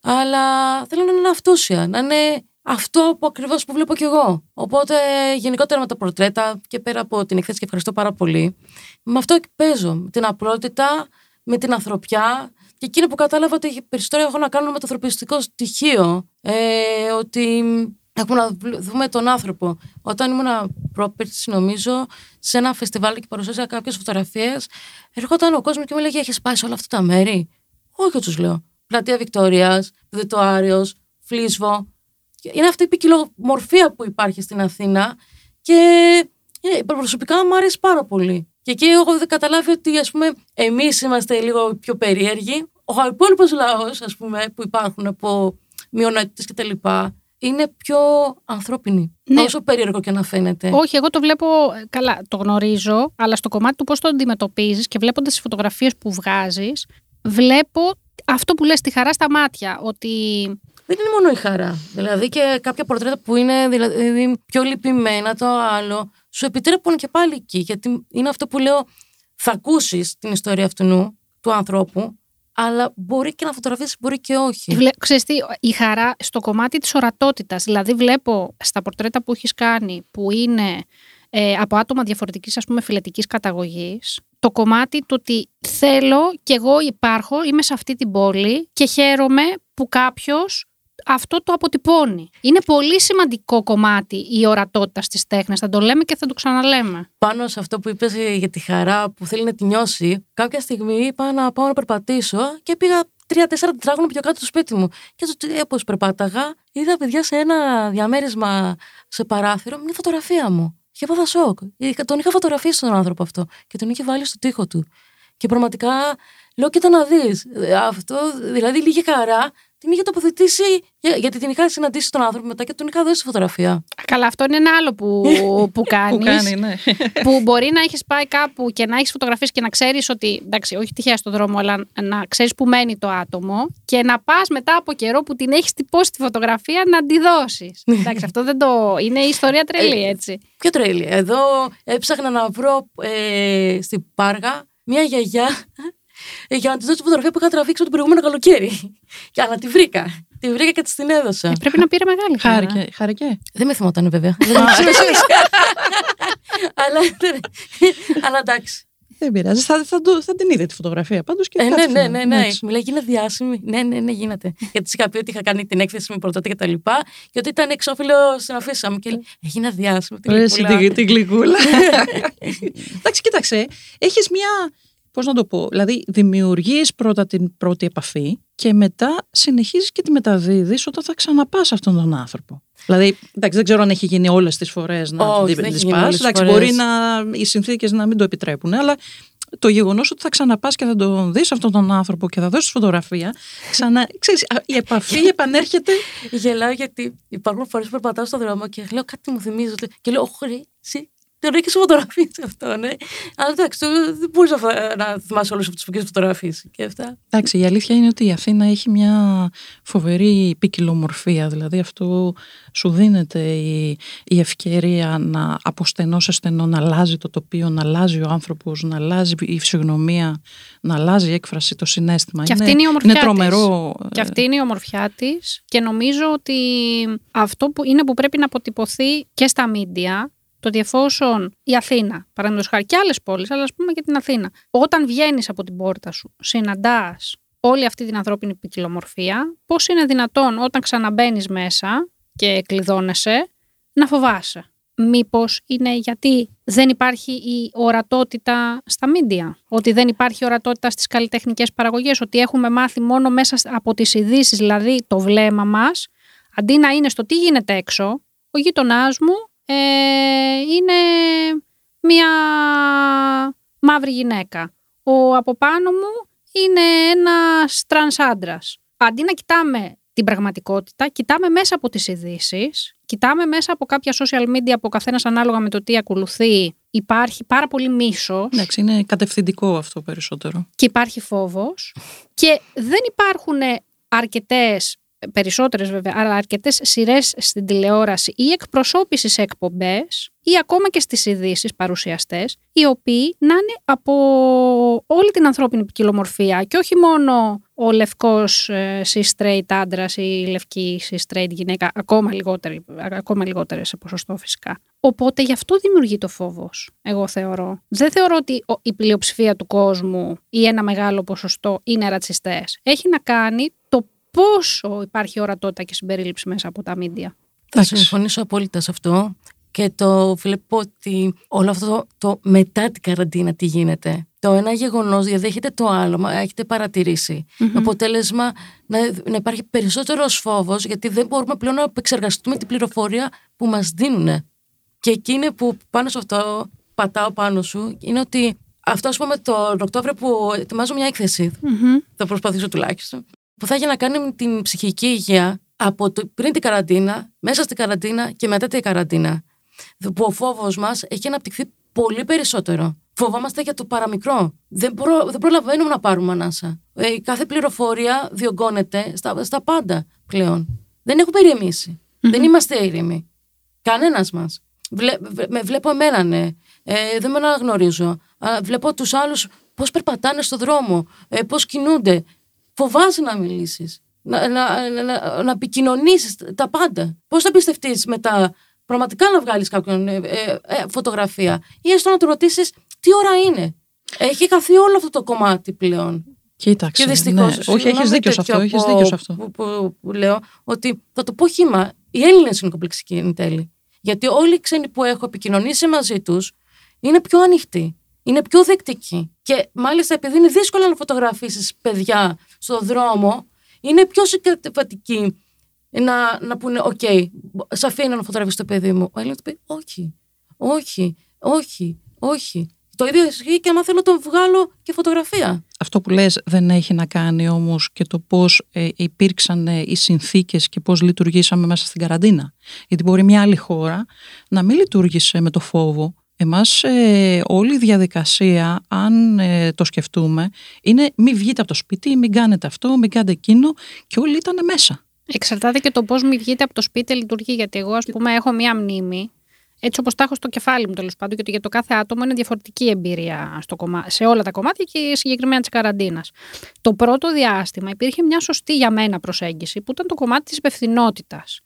Αλλά θέλω να είναι αυτούσια, να είναι αυτό που ακριβώς που βλέπω κι εγώ. Οπότε γενικότερα με τα πορτρέτα και πέρα από την εκθέση και ευχαριστώ πάρα πολύ. Με αυτό παίζω. Με την απλότητα, με την ανθρωπιά. Και εκείνο που κατάλαβα ότι περισσότερο έχω να κάνω με το ανθρωπιστικό στοιχείο. Ε, ότι έχουμε να δούμε τον άνθρωπο. Όταν ήμουν πρόπερση, νομίζω, σε ένα φεστιβάλ και παρουσίασα κάποιες φωτογραφίες, ερχόταν ο κόσμος και μου έλεγε: Έχεις πάει σε όλα αυτά τα μέρη; Όχι, τους λέω. Πλατεία Βικτόριας, Δετοάριο, Φλίσβο. Είναι αυτή η ποικιλομορφία που υπάρχει στην Αθήνα και είναι, προσωπικά μου αρέσει πάρα πολύ. Και εκεί έχω καταλάβει ότι ας πούμε εμείς είμαστε λίγο πιο περίεργοι. Ο υπόλοιπος λαός, ας πούμε, που υπάρχουν από μειονότητες και τα λοιπά, είναι πιο ανθρώπινη. Ναι. Όσο περίεργο και να φαίνεται. Όχι, εγώ το βλέπω ε, καλά, το γνωρίζω, αλλά στο κομμάτι του πώς το αντιμετωπίζεις και βλέποντας τις φωτογραφίες που βγάζεις, βλέπω αυτό που λες τη χαρά στα μάτια. Ότι δεν είναι μόνο η χαρά. Δηλαδή και κάποια πορτρέτα που είναι δηλαδή, πιο λυπημένα, το άλλο, σου επιτρέπουν και πάλι εκεί. Γιατί είναι αυτό που λέω, θα ακούσεις την ιστορία αυτού του ανθρώπου, αλλά μπορεί και να φωτογραφίσεις, μπορεί και όχι. Βλέ, ξέρεις τι, η χαρά στο κομμάτι της ορατότητας. Δηλαδή βλέπω στα πορτρέτα που έχεις κάνει, που είναι ε, από άτομα διαφορετικής ας πούμε φυλετικής καταγωγής, το κομμάτι του ότι θέλω και εγώ υπάρχω, είμαι σε αυτή την πόλη και χαίρομαι που κάποιος αυτό το αποτυπώνει. Είναι πολύ σημαντικό κομμάτι η ορατότητα στις τέχνες. Θα το λέμε και θα το ξαναλέμε. Πάνω σε αυτό που είπες για τη χαρά που θέλει να τη νιώσει, κάποια στιγμή είπα να πάω να περπατήσω και πήγα τρία-τέσσερα τετράγωνα πιο κάτω στο σπίτι μου. Και όπως περπάταγα, είδα παιδιά σε ένα διαμέρισμα σε παράθυρο μια φωτογραφία μου. Και έπαθα σοκ. Τον είχα φωτογραφίσει τον άνθρωπο αυτό και τον είχε βάλει στο τοίχο του. Και πραγματικά λέω, κοίτα να δεις. Αυτό, δηλαδή, λίγη χαρά την είχε τοποθετήσει, γιατί την είχα συναντήσει τον άνθρωπο μετά και τον είχα δώσει φωτογραφία. Καλά, αυτό είναι ένα άλλο που, που κάνει. που κάνεις, ναι. που μπορεί να έχεις πάει κάπου και να έχεις φωτογραφίες και να ξέρεις ότι. Εντάξει, όχι τυχαία στον δρόμο, αλλά να ξέρεις που μένει το άτομο και να πας μετά από καιρό που την έχεις τυπώσει τη φωτογραφία να τη δώσεις. εντάξει, αυτό δεν το. Είναι η ιστορία τρελή, ε, έτσι. Ποιο τρελή. Εδώ έψαχνα να βρω ε, στην Πάργα μια γιαγιά ε, για να τη δώσω τη φωτογραφία που είχα τραβήξει το προηγούμενο καλοκαίρι. Και αλλά τη βρήκα. Τη βρήκα και της την έδωσα. Ε, πρέπει να πήρε μεγάλη χάρη. Χάρηκε. Δεν με θυμόταν βέβαια. αλλά, αλλά εντάξει. Δεν πειράζει. Θα, θα, θα, την είδε τη φωτογραφία πάντως και ε, ναι, ναι, ναι, ναι. Μου λέει γίνεται διάσημη. Ναι, ναι, ναι, γίνεται. Γιατί είχα πει ότι είχα κάνει την έκθεση με πρωτότε και τα λοιπά. Και ότι ήταν εξώφυλλο στην αφήσα μου. Και λέει Έγινα διάσημη. Την γλυκούλα. Εντάξει, κοίταξε. Έχεις μια πώς να το πω, δηλαδή δημιουργείς πρώτα την πρώτη επαφή και μετά συνεχίζεις και τη μεταδίδεις όταν θα ξαναπάς αυτόν τον άνθρωπο. Δηλαδή, εντάξει, δεν ξέρω αν έχει γίνει όλες τις φορές να oh, την πας. Εντάξει, μπορεί να, οι συνθήκες να μην το επιτρέπουν, αλλά το γεγονός ότι θα ξαναπάς και θα τον δεις αυτόν τον άνθρωπο και θα δώσεις φωτογραφία, ξανά. Ξέρεις, η επαφή επανέρχεται. Γελάω γιατί υπάρχουν φορές που περπατάω στον δρόμο και λέω κάτι μου θυμίζει. Και λέω, Όχι, τον έχει φωτογραφίε αυτό, ναι. Αλλά εντάξει, δεν μπορείς να θυμάσαι όλες αυτές τις φωτογραφίε και αυτά. Εντάξει, η αλήθεια είναι ότι η Αθήνα έχει μια φοβερή ποικιλομορφία. Δηλαδή, αυτό σου δίνεται η, η ευκαιρία να από στενό σε στενό να αλλάζει το τοπίο, να αλλάζει ο άνθρωπος, να αλλάζει η φυσιογνωμία, να αλλάζει η έκφραση, το συνέστημα. Και αυτή είναι η ομορφιά είναι τρομερό. Της. Και αυτή είναι η ομορφιά της. Και νομίζω ότι αυτό που είναι που πρέπει να αποτυπωθεί και στα μίντια το ότι εφόσον η Αθήνα, παραδείγματος χάρη και άλλες πόλεις, αλλά ας πούμε και την Αθήνα, όταν βγαίνεις από την πόρτα σου, συναντάς όλη αυτή την ανθρώπινη ποικιλομορφία, πώς είναι δυνατόν όταν ξαναμπαίνεις μέσα και κλειδώνεσαι να φοβάσαι; Μήπως είναι γιατί δεν υπάρχει η ορατότητα στα μίντια, ότι δεν υπάρχει ορατότητα στις καλλιτεχνικές παραγωγές, ότι έχουμε μάθει μόνο μέσα από τις ειδήσεις, δηλαδή το βλέμμα μας, αντί να είναι στο τι γίνεται έξω, ο γείτονά μου ε, είναι μία μαύρη γυναίκα. Ο από πάνω μου είναι ένας τρανς άντρας. Αντί να κοιτάμε την πραγματικότητα, κοιτάμε μέσα από τις ειδήσεις, κοιτάμε μέσα από κάποια social media που ο καθένας ανάλογα με το τι ακολουθεί υπάρχει πάρα πολύ μίσος. Εντάξει, είναι κατευθυντικό αυτό περισσότερο. Και υπάρχει φόβος και δεν υπάρχουν αρκετές περισσότερες βέβαια, αλλά αρκετές σειρές στην τηλεόραση ή εκπροσώπησης σε εκπομπές ή ακόμα και στις ειδήσεις παρουσιαστές, οι οποίοι να είναι από όλη την ανθρώπινη ποικιλομορφία και όχι μόνο ο λευκός ε, straight άντρας ή η λευκή straight γυναίκα, ακόμα, λιγότερη, ακόμα λιγότερες σε ποσοστό φυσικά. Οπότε γι' αυτό δημιουργεί το φόβος, εγώ θεωρώ. Δεν θεωρώ ότι ο- η πλειοψηφία του κόσμου ή ένα μεγάλο ποσοστό είναι ρατσιστές. Έχει να κάνει το πόσο υπάρχει ορατότητα και συμπερίληψη μέσα από τα μίντια. Θα Εντάξει. συμφωνήσω απόλυτα σε αυτό και το βλέπω ότι όλο αυτό το, το μετά την καραντίνα τι γίνεται. Το ένα γεγονός διαδέχεται το άλλο, μα έχετε παρατηρήσει. Με αποτέλεσμα να, να υπάρχει περισσότερος φόβος γιατί δεν μπορούμε πλέον να επεξεργαστούμε την πληροφορία που μας δίνουν. Και εκείνη που πάνω σε αυτό πατάω πάνω σου είναι ότι αυτό ας πούμε τον Οκτώβριο που ετοιμάζω μια έκθεση θα προσπαθήσω τουλάχιστον, που θα έχει να κάνει με την ψυχική υγεία από το, πριν την καραντίνα, μέσα στην καραντίνα και μετά την καραντίνα. Που ο φόβος μας έχει αναπτυχθεί πολύ περισσότερο. Φοβόμαστε για το παραμικρό. Δεν, προ, δεν προλαβαίνουμε να πάρουμε ανάσα. Ε, η κάθε πληροφορία διωγγώνεται στα, στα πάντα πλέον. Δεν έχουμε ηρεμήσει. Δεν είμαστε ήρεμοι. Κανένας μας. Βλέ, βε- με βλέπω εμένα, ναι. Ε, δεν με αναγνωρίζω. Α, βλέπω τους άλλους πώς περπατάνε στο δρόμο, ε, πώς κινούνται. Φοβάσαι να μιλήσεις, να, να, να, να, να επικοινωνήσεις τα πάντα. Πώς θα πιστευτείς μετά πραγματικά να βγάλεις κάποιον ε, ε, ε, φωτογραφία ή έστω να του ρωτήσεις τι ώρα είναι. Έχει χαθεί όλο αυτό το κομμάτι πλέον. Κοίταξε. Και δυστυχώς. ναι. Όχι, έχεις δίκιο σε αυτό. Έχεις δίκιο σε αυτό. Που, που, που λέω ότι θα το πω χήμα. Οι Έλληνες είναι κομπλεξικοί εν τέλει. Γιατί όλοι οι ξένοι που έχω επικοινωνήσει μαζί τους είναι πιο ανοιχτοί. Είναι πιο δεκτικοί. Και μάλιστα επειδή είναι δύσκολο να φωτογραφίσεις παιδιά στο δρόμο, είναι πιο συγκατεβατικοί να, να πούνε: Οκ, σε αφήνω να φωτογραφίσεις το παιδί μου. Ο Έλληνας θα πει: Όχι, όχι, όχι, όχι. Το ίδιο ισχύει και άμα θέλω να το βγάλω και φωτογραφία. Αυτό που λες δεν έχει να κάνει όμως και το πώς ε, υπήρξαν ε, οι συνθήκες και πώς λειτουργήσαμε μέσα στην καραντίνα. Γιατί μπορεί μια άλλη χώρα να μην λειτουργήσε με το φόβο. Εμάς ε, όλη η διαδικασία, αν ε, το σκεφτούμε, είναι μην βγείτε από το σπίτι, μην κάνετε αυτό, μην κάνετε εκείνο και όλοι ήταν μέσα. Εξαρτάται και το πώς μη βγείτε από το σπίτι λειτουργεί. Γιατί εγώ, ας πούμε, έχω μία μνήμη, έτσι όπως τα έχω στο κεφάλι μου τέλος πάντων, γιατί για το κάθε άτομο είναι διαφορετική εμπειρία στο κομμά... σε όλα τα κομμάτια και συγκεκριμένα της καραντίνας. Το πρώτο διάστημα υπήρχε μια σωστή για μένα προσέγγιση, που ήταν το κομμάτι της υπευθυνότητας.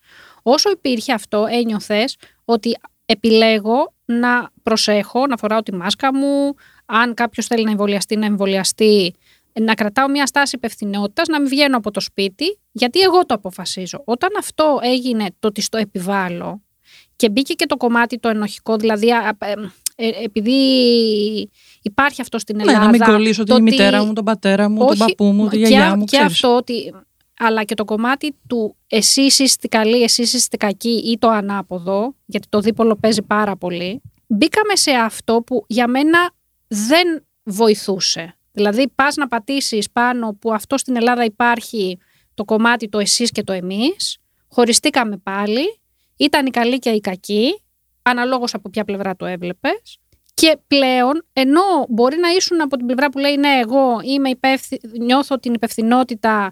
Όσο υπήρχε αυτό, ένιωθες ότι επιλέγω να προσέχω, να φοράω τη μάσκα μου, αν κάποιος θέλει να εμβολιαστεί, να εμβολιαστεί, να κρατάω μια στάση υπευθυνότητας, να μην βγαίνω από το σπίτι, γιατί εγώ το αποφασίζω. Όταν αυτό έγινε το ότι στο επιβάλλω και μπήκε και το κομμάτι το ενοχικό, δηλαδή α, ε, ε, επειδή υπάρχει αυτό στην Ναι, Ελλάδα. να μην κολλήσω το τη ότι- μητέρα μου, τον πατέρα μου, τον όχι, παππού μου, τη και, γιαγιά μου. και ξέρεις. αυτό ότι. Αλλά και το κομμάτι του εσύ είστε καλή, εσύ είστε κακή ή το ανάποδο, γιατί το δίπολο παίζει πάρα πολύ. Μπήκαμε σε αυτό που για μένα δεν βοηθούσε. Δηλαδή, πας να πατήσεις πάνω που αυτό στην Ελλάδα υπάρχει το κομμάτι το εσείς και το εμείς. Χωριστήκαμε πάλι. Ήταν η καλή και η κακή, αναλόγως από ποια πλευρά το έβλεπες. Και πλέον, ενώ μπορεί να ήσουν από την πλευρά που λέει ναι, εγώ είμαι υπεύθυ... νιώθω την υπευθυνότητα,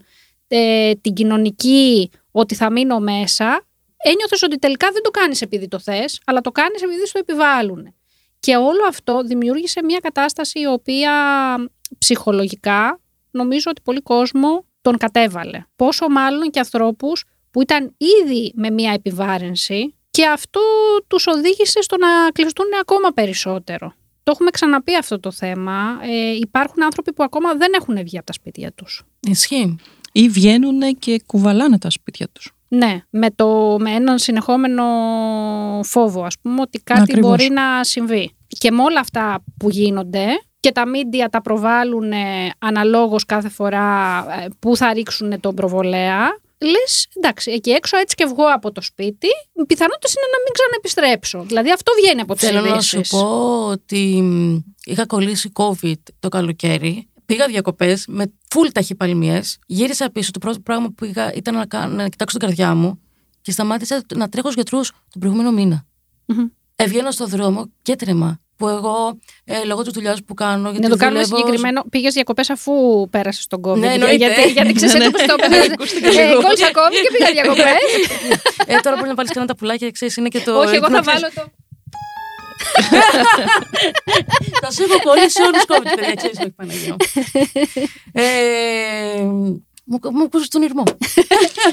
ε, την κοινωνική, ότι θα μείνω μέσα, ένιωθες ότι τελικά δεν το κάνεις επειδή το θες, αλλά το κάνεις επειδή σου επιβάλλουν. Και όλο αυτό δημιούργησε μια κατάσταση η οποία ψυχολογικά νομίζω ότι πολύ κόσμο τον κατέβαλε. Πόσο μάλλον και ανθρώπους που ήταν ήδη με μια επιβάρυνση και αυτό τους οδήγησε στο να κλειστούν ακόμα περισσότερο. Το έχουμε ξαναπεί αυτό το θέμα. Ε, υπάρχουν άνθρωποι που ακόμα δεν έχουν βγει από τα σπίτια τους. Ισχύει. Ή βγαίνουν και κουβαλάνε τα σπίτια τους. Ναι, με, το, με έναν συνεχόμενο φόβο, ας πούμε, ότι κάτι Ακριβώς. μπορεί να συμβεί. Και με όλα αυτά που γίνονται και τα μίντια τα προβάλλουν ε, αναλόγως κάθε φορά ε, που θα ρίξουν τον προβολέα, λες, εντάξει, εκεί έξω έτσι και βγω από το σπίτι, οι πιθανότητες είναι να μην ξαναεπιστρέψω. Δηλαδή αυτό βγαίνει από τις Θέλω να σου ειδήσεις. πω ότι μ, είχα κολλήσει COVID το καλοκαίρι. Πήγα διακοπές με φουλ ταχυπαλμίες. Γύρισα πίσω. Το πρώτο πράγμα που πήγα ήταν να, κάνω- να κοιτάξω την καρδιά μου και σταμάτησα να τρέχω στους γιατρούς τον προηγούμενο μήνα. Μμμ. Έβγαινα στον δρόμο και τρεμά. που εγώ ε, λόγω της δουλειάς που κάνω. Γιατί Να το κάνουμε δουλεύω- συγκεκριμένο. Πήγες διακοπές αφού πέρασες τον COVID. Ναι, Για- εννοείται. γιατί, γιατί ξέρεις Ναι, ναι. πώ το Ακούστηκε έπαιρνε. λίγο. Κόλλησα ακόμη και πήγα διακοπές. Ε, τώρα μπορεί να βάλεις και ένα τα πουλάκια, ξέρεις, είναι και το. Όχι, εγώ θα υπνοτής- βάλω το. Θα σε έχω κολλήσει όλους COVID, παιδιά, ξέρεις, όχι Παναγία. Ε, μου, μου ακούσει τον ήρμο.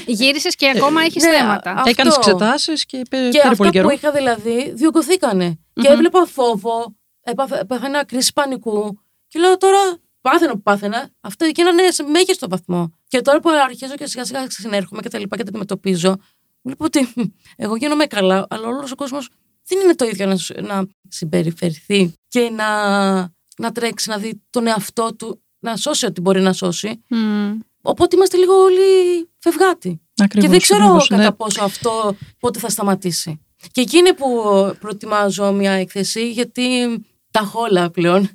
Γύρισες και ακόμα έχεις Ναι, θέματα. α- Έκανες αυτό. εξετάσεις και πήρε Και πήρε αυτά πολύ καιρό. που είχα δηλαδή διωγγωθήκανε. Και έβλεπα φόβο, έπαθα- πάθαινα κρίση πανικού. Και λέω τώρα, πάθαινα που πάθαινα, αυτό γίνανε σε μέγιστο βαθμό. Και τώρα που αρχίζω και σιγά σιγά συνέρχομαι και τα λοιπά και τα αντιμετωπίζω, βλέπω ότι hm, εγώ γίνομαι καλά, αλλά όλος ο κόσμος δεν είναι το ίδιο να, σου- να συμπεριφερθεί και να, να τρέξει, να δει τον εαυτό του, να σώσει ό,τι μπορεί να σώσει. Μμ. Οπότε είμαστε λίγο όλοι φευγάτοι. Ακριβώς, και δεν ξέρω ακριβώς, κατά ναι. πόσο αυτό πότε θα σταματήσει. Και εκεί είναι που προετοιμάζω μια έκθεση, γιατί τα έχω όλα πλέον.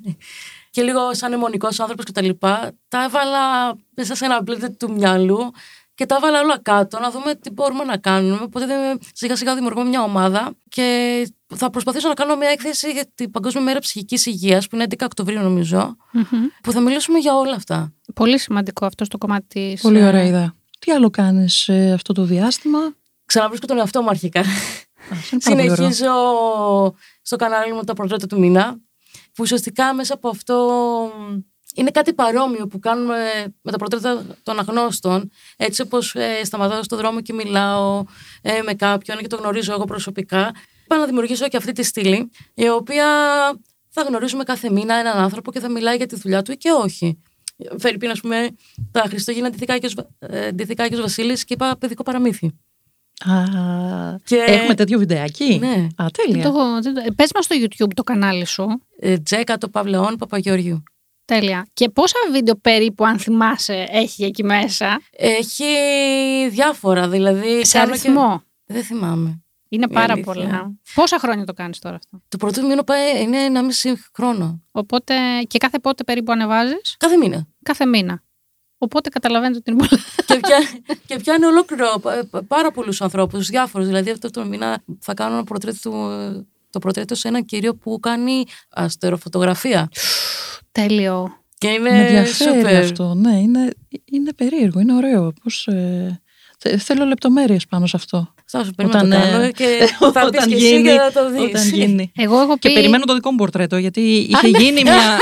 Και λίγο σαν αιμονικός άνθρωπος κτλ. Τα, τα έβαλα μέσα σε ένα blender του μυαλού και τα έβαλα όλα κάτω να δούμε τι μπορούμε να κάνουμε. Οπότε δεν- σιγά σιγά δημιουργούμε μια ομάδα και θα προσπαθήσω να κάνω μια έκθεση για την Παγκόσμια Μέρα Ψυχικής Υγείας, που είναι 11 Οκτωβρίου νομίζω, Μμμ. που θα μιλήσουμε για όλα αυτά. Πολύ σημαντικό αυτό στο κομμάτι της. Πολύ ωραία ιδέα. Τι άλλο κάνεις αυτό το διάστημα; Ξαναβρίσκω τον εαυτό μου αρχικά. Α, αυτό είναι πάρα πολύ ωραίο. Συνεχίζω στο κανάλι μου τα πορτρέτα του μήνα, που ουσιαστικά μέσα από αυτό είναι κάτι παρόμοιο που κάνουμε με τα πορτρέτα των αγνώστων. Έτσι όπως ε, σταματάω στον δρόμο και μιλάω ε, με κάποιον και το γνωρίζω εγώ προσωπικά. Πάω να δημιουργήσω και αυτή τη στήλη, η οποία θα γνωρίζουμε κάθε μήνα έναν άνθρωπο και θα μιλάει για τη δουλειά του ή και όχι. Φερρυπίν, ας πούμε, τα Χριστούγεννα ντυθήκα Άγιος Βα- ε, ντυθήκα Άγιος Βασίλης και είπα παιδικό παραμύθι. Α, Και- Έχουμε τέτοιο βιντεάκι; Ναι. Α, τέλεια. Το, δεν το- πες μας στο YouTube το κανάλι σου. Ε, Τζέκα το Παυλεών Παπαγεωργιού. Τέλεια. Και πόσα βίντεο περίπου, αν θυμάσαι, έχει εκεί μέσα; Έχει διάφορα, δηλαδή. Σε κάνω αριθμό; Και... Δεν θυμάμαι. Είναι Η πάρα αλήθεια. πολλά. Πόσα χρόνια το κάνεις τώρα αυτό; Το πρώτο μήνα πάει, είναι ένα μισή χρόνο. Οπότε και κάθε πότε περίπου ανεβάζεις; Κάθε μήνα. Κάθε μήνα. Οπότε καταλαβαίνετε ότι είναι πολλά. και, πια, και πιάνει ολόκληρο πα- πα- πάρα πολλούς ανθρώπους, διάφορους. Δηλαδή, αυτό το μήνα θα κάνω ένα πορτρέτο, του- το πορτρέτο σε έναν κύριο που κάνει αστεροφωτογραφία. Τέλειο. Και Με είναι ενδιαφέρει σούπερ. αυτό. Ναι, είναι, είναι περίεργο, είναι ωραίο. Πώς, ε, θε- θέλω λεπτομέρειες πάνω σε αυτό. Θα σου περιμένω να το Όταν, κάνω ε, και θα πεις και εσύ και θα το δεις. Όταν γίνει. Εγώ έχω Και πει. περιμένω το δικό μου πορτρέτο, γιατί είχε γίνει μια.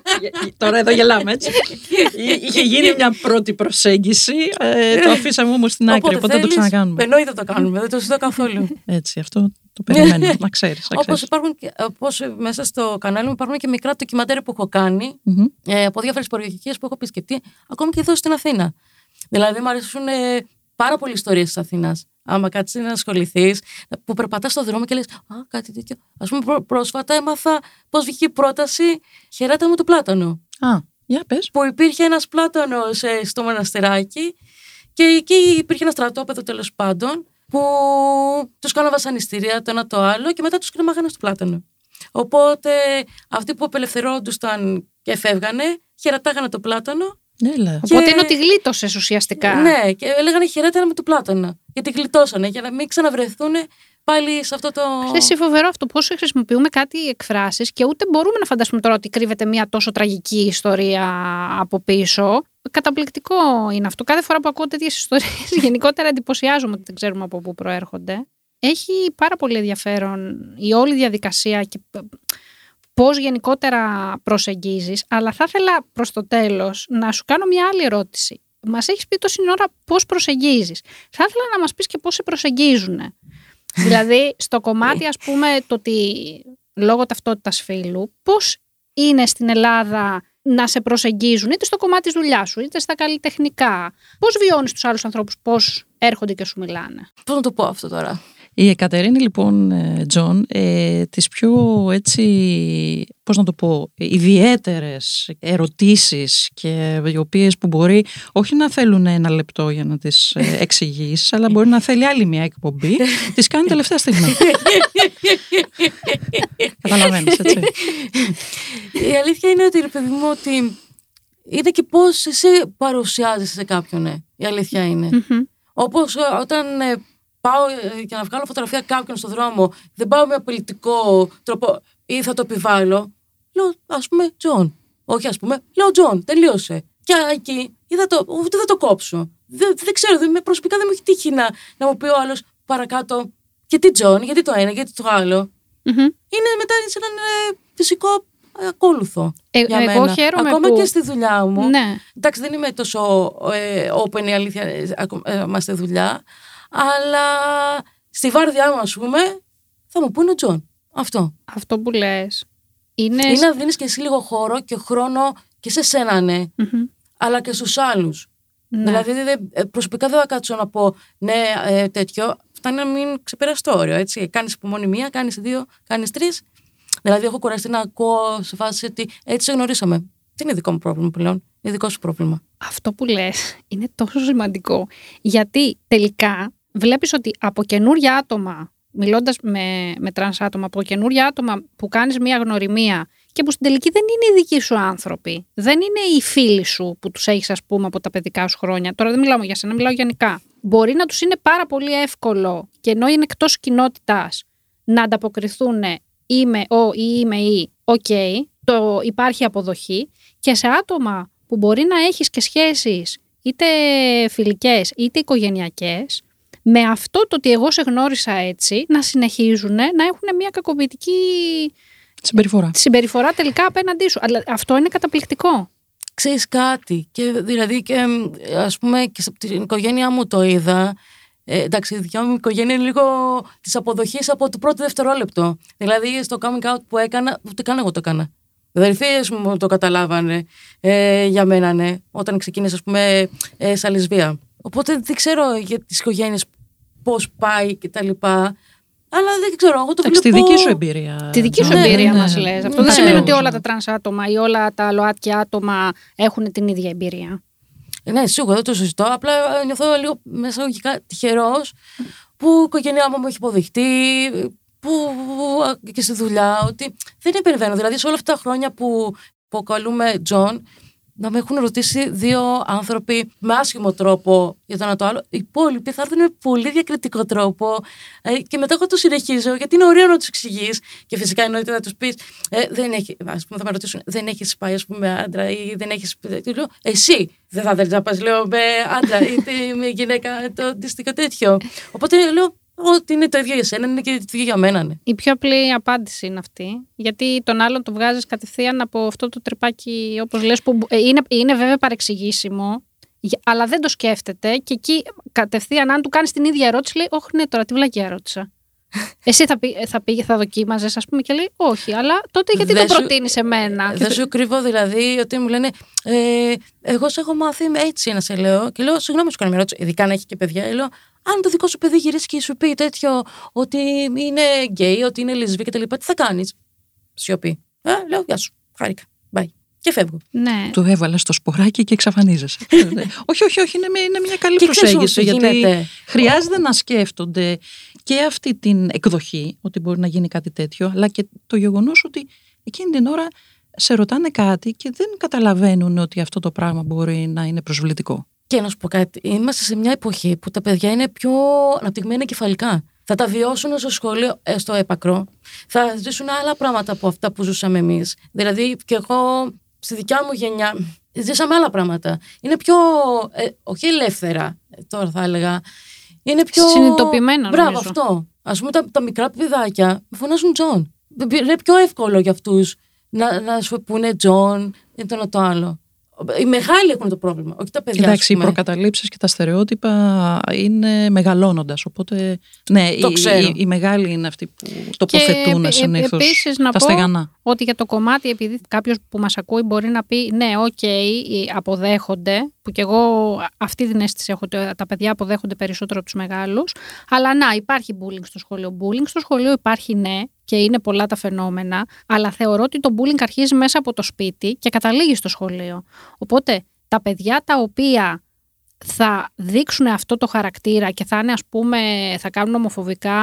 Τώρα εδώ γελάμε, έτσι. είχε γίνει μια πρώτη προσέγγιση. ε, το αφήσαμε όμως στην άκρη, οπότε δεν το θέλεις, ξανακάνουμε. Εννοείται το κάνουμε, δεν το συζητώ καθόλου. Έτσι, αυτό το περιμένω. να ξέρεις. Όπως υπάρχουν και, όπως μέσα στο κανάλι μου υπάρχουν και μικρά ντοκιμαντέρ που έχω κάνει ε, από διάφορες περιοχές που έχω επισκεφτεί, ακόμη και εδώ στην Αθήνα. Δηλαδή, μου αρέσουν ε, πάρα πολλοί ιστορίες της Αθήνας. Άμα κάτσεις να ασχοληθείς, που περπατάς στον δρόμο και λες: Α, κάτι τέτοιο. Α πούμε, πρό- πρόσφατα έμαθα πώς βγήκε η πρόταση Χαιρέτα μου του Πλάτανο. Α, για πες. Που υπήρχε ένας Πλάτανος στο μοναστεράκι και εκεί υπήρχε ένα στρατόπεδο τέλος πάντων που τους κάναν βασανιστήρια το ένα το άλλο και μετά τους κρεμάγανε στο Πλάτανο. Οπότε αυτοί που απελευθερόντουσαν και φεύγανε, χαιρετάγανε το Πλάτανο Έλα. Οπότε και- είναι ότι γλίτωσες ουσιαστικά. Ναι, και έλεγανε χαιρέτανα με το πλάτανο. Γιατί γλιτώσανε, για να μην ξαναβρεθούν πάλι σε αυτό το. Είναι φοβερό αυτό πώς χρησιμοποιούμε κάτι εκφράσεις και ούτε μπορούμε να φανταστούμε τώρα ότι κρύβεται μια τόσο τραγική ιστορία από πίσω. Καταπληκτικό είναι αυτό. Κάθε φορά που ακούω τέτοιες ιστορίες, γενικότερα εντυπωσιάζομαι ότι δεν ξέρουμε από πού προέρχονται. Έχει πάρα πολύ ενδιαφέρον η όλη διαδικασία και πώς γενικότερα προσεγγίζεις, αλλά θα ήθελα προς το τέλος να σου κάνω μια άλλη ερώτηση. Μας έχεις πει τόση ώρα πώς προσεγγίζεις. Θα ήθελα να μας πεις και πώς σε προσεγγίζουν. δηλαδή, στο κομμάτι, ας πούμε, το ότι λόγω ταυτότητας φύλου, πώς είναι στην Ελλάδα να σε προσεγγίζουν, είτε στο κομμάτι της δουλειάς σου, είτε στα καλλιτεχνικά. Πώς βιώνεις τους άλλους ανθρώπους, πώς έρχονται και σου μιλάνε. Πώς να το πω αυτό τώρα; Η Εκατερίνη λοιπόν, ε, Τζον, ε, τις πιο έτσι, πώς να το πω, ιδιαίτερες ερωτήσεις και οι οποίες που μπορεί όχι να θέλουν ένα λεπτό για να τις ε, εξηγήσεις, αλλά μπορεί να θέλει άλλη μια εκπομπή, τις κάνει τελευταία στιγμή. Καταλαβαίνεις, έτσι. Η αλήθεια είναι ότι, ρε παιδί μου, ότι είναι και πώς εσύ παρουσιάζεσαι σε κάποιον. ε. Η αλήθεια είναι. Μμμ. Όπως όταν ε, πάω ε, για να βγάλω φωτογραφία κάποιον στον δρόμο, δεν πάω με απειλητικό τρόπο. ή θα το επιβάλλω, λέω ας πούμε Τζον. Όχι, ας πούμε, λέω Τζον, τελείωσε. Και εκεί ή θα το, ούτε θα το κόψω. Δεν, δεν ξέρω, δεν, προσωπικά δεν μου έχει τύχει να, να μου πει ο άλλος παρακάτω. Γιατί Τζον, γιατί το ένα, γιατί το άλλο. Μμμ. Είναι μετά σε έναν ε, φυσικό ε, ακόλουθο. Ε, για εγώ μένα. χαίρομαι Ακόμα που- και στη δουλειά μου. Ναι. Εντάξει, δεν είμαι τόσο ε, open η αλήθεια, ε, ακο- ε, είμαστε δουλειά. Αλλά στη βάρδιά μου, ας πούμε, θα μου πούνε ο Τζον. Αυτό. Αυτό που λες είναι... Είναι να δίνεις και εσύ λίγο χώρο και χρόνο και σε σένα, ναι, Μμμ. αλλά και στους άλλους. Ναι. Δηλαδή, δεν- ε, προσωπικά δεν θα κάτσω να πω ναι, ε, τέτοιο. Φτάνει να μην ξεπεράσει το όριο. Έτσι. Κάνεις υπομονή μία, κάνεις δύο, κάνεις τρεις. Δηλαδή, έχω κουραστεί να ακούω σε φάση ότι έτσι σε γνωρίσαμε. Δεν είναι δικό μου πρόβλημα πλέον; Είναι δικό σου πρόβλημα. Αυτό που λες είναι τόσο σημαντικό. Γιατί τελικά βλέπεις ότι από καινούρια άτομα, μιλώντας με, με τρανς άτομα, από καινούρια άτομα που κάνεις μία γνωριμία και που στην τελική δεν είναι οι δικοί σου άνθρωποι, δεν είναι οι φίλοι σου που τους έχεις ας πούμε από τα παιδικά σου χρόνια. Τώρα δεν μιλάω για σένα, μιλάω γενικά. Μπορεί να τους είναι πάρα πολύ εύκολο και ενώ είναι εκτός κοινότητας να ανταποκριθούν είμαι ο ή είμαι η, οκ, το υπάρχει αποδοχή και σε άτομα που μπορεί να έχεις και σχέσεις είτε φιλικές είτε οικογενειακές με αυτό το ότι εγώ σε γνώρισα έτσι να συνεχίζουν να έχουν μια κακοποιητική Συμπεριφορά. συμπεριφορά τελικά απέναντί σου. Αλλά αυτό είναι καταπληκτικό. ξέρεις κάτι και δηλαδή και εμ, ας πούμε και στην την οικογένειά μου το είδα ε, εντάξει η δικιά μου οικογένεια είναι λίγο της αποδοχής από το πρώτο δευτερόλεπτο δηλαδή στο coming out που έκανα ούτε καν εγώ το έκανα οι αδερφίες μου το καταλάβανε ε, για μένα ναι όταν ξεκίνησα ας πούμε ε, σαν λεσβία οπότε δεν ξέρω για τις οικογένειες πώς πάει και τα λοιπά αλλά δεν ξέρω εγώ το Εντάξει, τη βλέπω δική σου εμπειρία. Τη δική σου Ναι, εμπειρία ναι, μας ναι. λες. Αυτό Ναι. δεν σημαίνει ότι Ναι. όλα τα τρανς άτομα ή όλα τα ΛΟΑΤΚΙ άτομα έχουν την ίδια εμπειρία. Ναι, σίγουρα δεν το συζητώ. Απλά ε, νιώθω λίγο μέσα λογικά τυχερός που η οικογένειά μου μου έχει υποδεχτεί, που ε, και στη δουλειά, ότι δεν υπερβαίνω. Δηλαδή, σε όλα αυτά τα χρόνια που αποκαλούμε Τζον, να με έχουν ρωτήσει δύο άνθρωποι με άσχημο τρόπο για το ένα το άλλο. Οι υπόλοιποι θα έρθουν με πολύ διακριτικό τρόπο ε, και μετά εγώ το συνεχίζω γιατί είναι ωραίο να τους εξηγείς. Και φυσικά εννοείται να τους πεις, ε, δεν έχει, ας πούμε, θα με ρωτήσουν, δεν έχεις πάει ας πούμε, με άντρα ή δεν έχεις. Λέω, εσύ δεν θα θέλεις να πας, λέω, με άντρα ή τε- με γυναίκα, το αντίστοιχο τέτοιο. Οπότε λέω, ότι είναι το ίδιο για σένα, είναι και το ίδιο για μένα. Ναι. Η πιο απλή απάντηση είναι αυτή. Γιατί τον άλλον το βγάζεις κατευθείαν από αυτό το τρυπάκι, όπως λες, που ε, είναι, είναι βέβαια παρεξηγήσιμο, για- αλλά δεν το σκέφτεται. Και εκεί κατευθείαν, αν του κάνεις την ίδια ερώτηση, λέει: Όχι, ναι, τώρα τι βλακία ρώτησα. Εσύ θα, πει, θα πήγε, θα δοκίμαζες, ας πούμε, και λέει: Όχι, αλλά τότε γιατί Δεν το σου- προτείνεις σε μένα. Δεν σου κρύβω δηλαδή ότι μου λένε ε, Εγώ σε έχω μάθει με έτσι να σε λέω. Και λέω, συγγνώμη, σου κάνω μια ερώτηση. Ειδικά να έχει και παιδιά. Λέω, αν το δικό σου παιδί γυρίσει και σου πει τέτοιο ότι είναι γκέι, ότι είναι λεσβή κτλ. Τι θα κάνεις; Σιωπή. Ε, λέω, Γεια σου. Χάρηκα. Bye. Και φεύγω. Ναι. Του έβαλες το σποράκι και εξαφανίζεσαι. όχι, όχι, όχι, είναι μια, είναι μια καλή Και ξέρεις προσέγγιση. όμως τι Γιατί γίνεται. χρειάζεται να σκέφτονται και αυτή την εκδοχή, ότι μπορεί να γίνει κάτι τέτοιο, αλλά και το γεγονός ότι εκείνη την ώρα σε ρωτάνε κάτι και δεν καταλαβαίνουν ότι αυτό το πράγμα μπορεί να είναι προσβλητικό. Και να σου πω κάτι. Είμαστε σε μια εποχή που τα παιδιά είναι πιο αναπτυγμένα κεφαλικά. Θα τα βιώσουν στο σχολείο, ε, στο έπακρο. Θα ζήσουν άλλα πράγματα από αυτά που ζούσαμε εμείς. Δηλαδή, και εγώ στη δικιά μου γενιά ζήσαμε άλλα πράγματα. Είναι πιο. ε, όχι ελεύθερα, ε, τώρα θα έλεγα. Είναι πιο. Συνειδητοποιημένα, Μπράβο, νομίζω. αυτό. Α πούμε, τα, τα μικρά παιδάκια με φωνάζουν Τζον. Είναι πιο εύκολο για αυτούς να, να σου πούνε Τζον ή το ένα το άλλο. Οι μεγάλοι έχουν το πρόβλημα, όχι τα παιδιά. ας Εντάξει, οι πούμε. προκαταλήψεις και τα στερεότυπα είναι μεγαλώνοντας, οπότε ναι, Το οι, ξέρω. οι, οι μεγάλοι είναι αυτοί που τοποθετούν επι- συνήθως επίσης να τα πω στεγανά. ότι για το κομμάτι, επειδή κάποιος που μας ακούει μπορεί να πει ναι, οκ, αποδέχονται, που κι εγώ αυτή την αίσθηση έχω, ότι τα παιδιά αποδέχονται περισσότερο από τους μεγάλους. Αλλά να, υπάρχει bullying στο σχολείο. Bullying στο σχολείο υπάρχει, ναι, και είναι πολλά τα φαινόμενα, αλλά θεωρώ ότι το bullying αρχίζει μέσα από το σπίτι και καταλήγει στο σχολείο. Οπότε τα παιδιά τα οποία θα δείξουν αυτό το χαρακτήρα και θα είναι ας πούμε θα κάνουν ομοφοβικά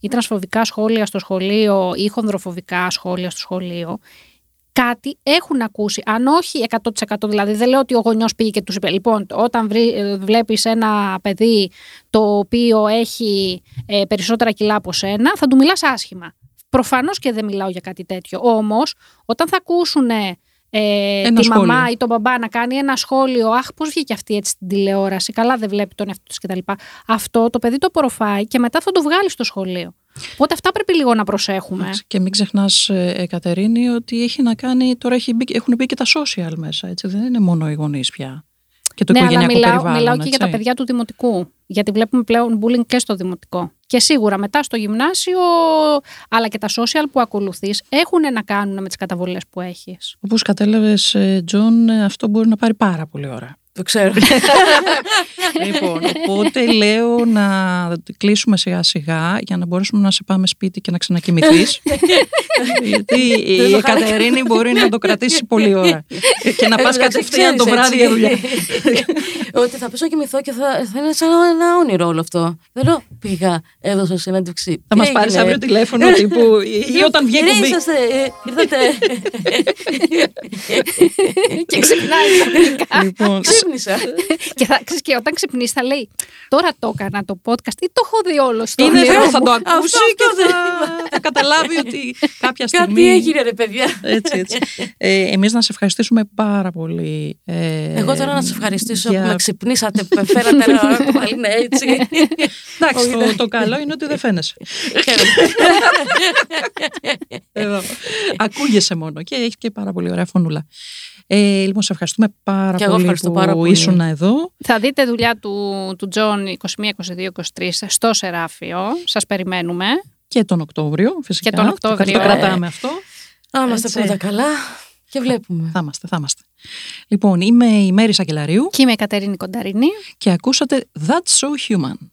ή τρανσφοβικά σχόλια στο σχολείο ή χονδροφοβικά σχόλια στο σχολείο κάτι έχουν ακούσει. Αν όχι 100% δηλαδή, δεν λέω ότι ο γονιός πήγε και τους είπε. Λοιπόν, όταν βρει, ε, βλέπεις ένα παιδί το οποίο έχει ε, περισσότερα κιλά από σένα, θα του μιλάς άσχημα. Προφανώς και δεν μιλάω για κάτι τέτοιο. Όμως, όταν θα ακούσουν ε, Ένα τη μαμά σχόλιο. ή τον μπαμπά να κάνει ένα σχόλιο, Αχ, πώς βγήκε αυτή έτσι στην τηλεόραση, καλά δεν βλέπει τον εαυτό της κτλ. Αυτό το παιδί το απορροφάει και μετά θα το βγάλει στο σχολείο. Οπότε αυτά πρέπει λίγο να προσέχουμε. Εντάξει, Και μην ξεχνάς, Κατερίνη, ότι έχει να κάνει. Τώρα έχει μπει, έχουν μπει και τα social μέσα. Έτσι. Δεν είναι μόνο οι γονείς πια. Και το ναι, αλλά οικογενειακό μιλάω, περιβάλλον. μιλάω και έτσι. για τα παιδιά του δημοτικού. Γιατί βλέπουμε πλέον bullying και στο δημοτικό. Και σίγουρα μετά στο γυμνάσιο, αλλά και τα social που ακολουθείς έχουν να κάνουν με τις καταβολές που έχεις. Όπως κατάλαβες, Τζον, ε, αυτό μπορεί να πάρει πάρα πολύ ώρα. Το ξέρω. λοιπόν, οπότε λέω να κλείσουμε σιγά σιγά για να μπορέσουμε να σε πάμε σπίτι και να ξανακοιμηθείς. Γιατί Δεν η το χάρηκα. Κατερίνα μπορεί να το κρατήσει πολλή ώρα. και να πας Εντάξει, κατευθείαν το ξέρεις, βράδυ έτσι. για δουλειά. Ότι θα πέσω να κοιμηθώ και θα, θα είναι σαν ένα όνειρο όλο αυτό. Δεν λέω, πήγα, έδωσα συνέντευξη. Θα μας Τι πάρεις έγινε; αύριο τηλέφωνο τύπου ή όταν βγει η Ρε, κουμπί. είσαστε, ε, ήρθατε. και ξυπνάει ξαφνικά. Λοιπόν, Ξύπνησα. και, θα, ξέρεις, και όταν ξυπνήσει θα λέει Τώρα το έκανα το podcast ή το έχω δει όλο στο είναι όνειρό εδώ, μου». θα το ακούσει Αυτό, και αυτό θα, θα καταλάβει ότι κάποια στιγμή. Κάτι έγινε, ρε παιδιά. Έτσι, έτσι. Ε, εμείς να σε ευχαριστήσουμε πάρα πολύ. ε, Εγώ τώρα να σα ευχαριστήσω για- που με ξυπνήσατε, που με φέρατε ένα ώρα το μαλλί έτσι. Εντάξει, Όχι, το, δεν- το καλό είναι ότι δεν φαίνεσαι. Χαίρομαι. Εδώ. Ακούγεσαι μόνο και έχεις και πάρα πολύ ωραία φωνούλα. Ε, λοιπόν, σε ευχαριστούμε πάρα Και εγώ πολύ ευχαριστώ που πάρα πολύ. ήσουν εδώ. Θα δείτε δουλειά του, του Τζον 21, 22, 23 στο Σεράφειο. Σας περιμένουμε. Και τον Οκτώβριο, φυσικά. Και τον Οκτώβριο, Το, το ε. κρατάμε αυτό. Να είμαστε Έτσι. πρώτα καλά και βλέπουμε. Θα είμαστε, θα είμαστε. Λοιπόν, είμαι η Μέρη Σακελαρίου Και είμαι η Κατερίνη Κονταρίνη. και ακούσατε That's So Human.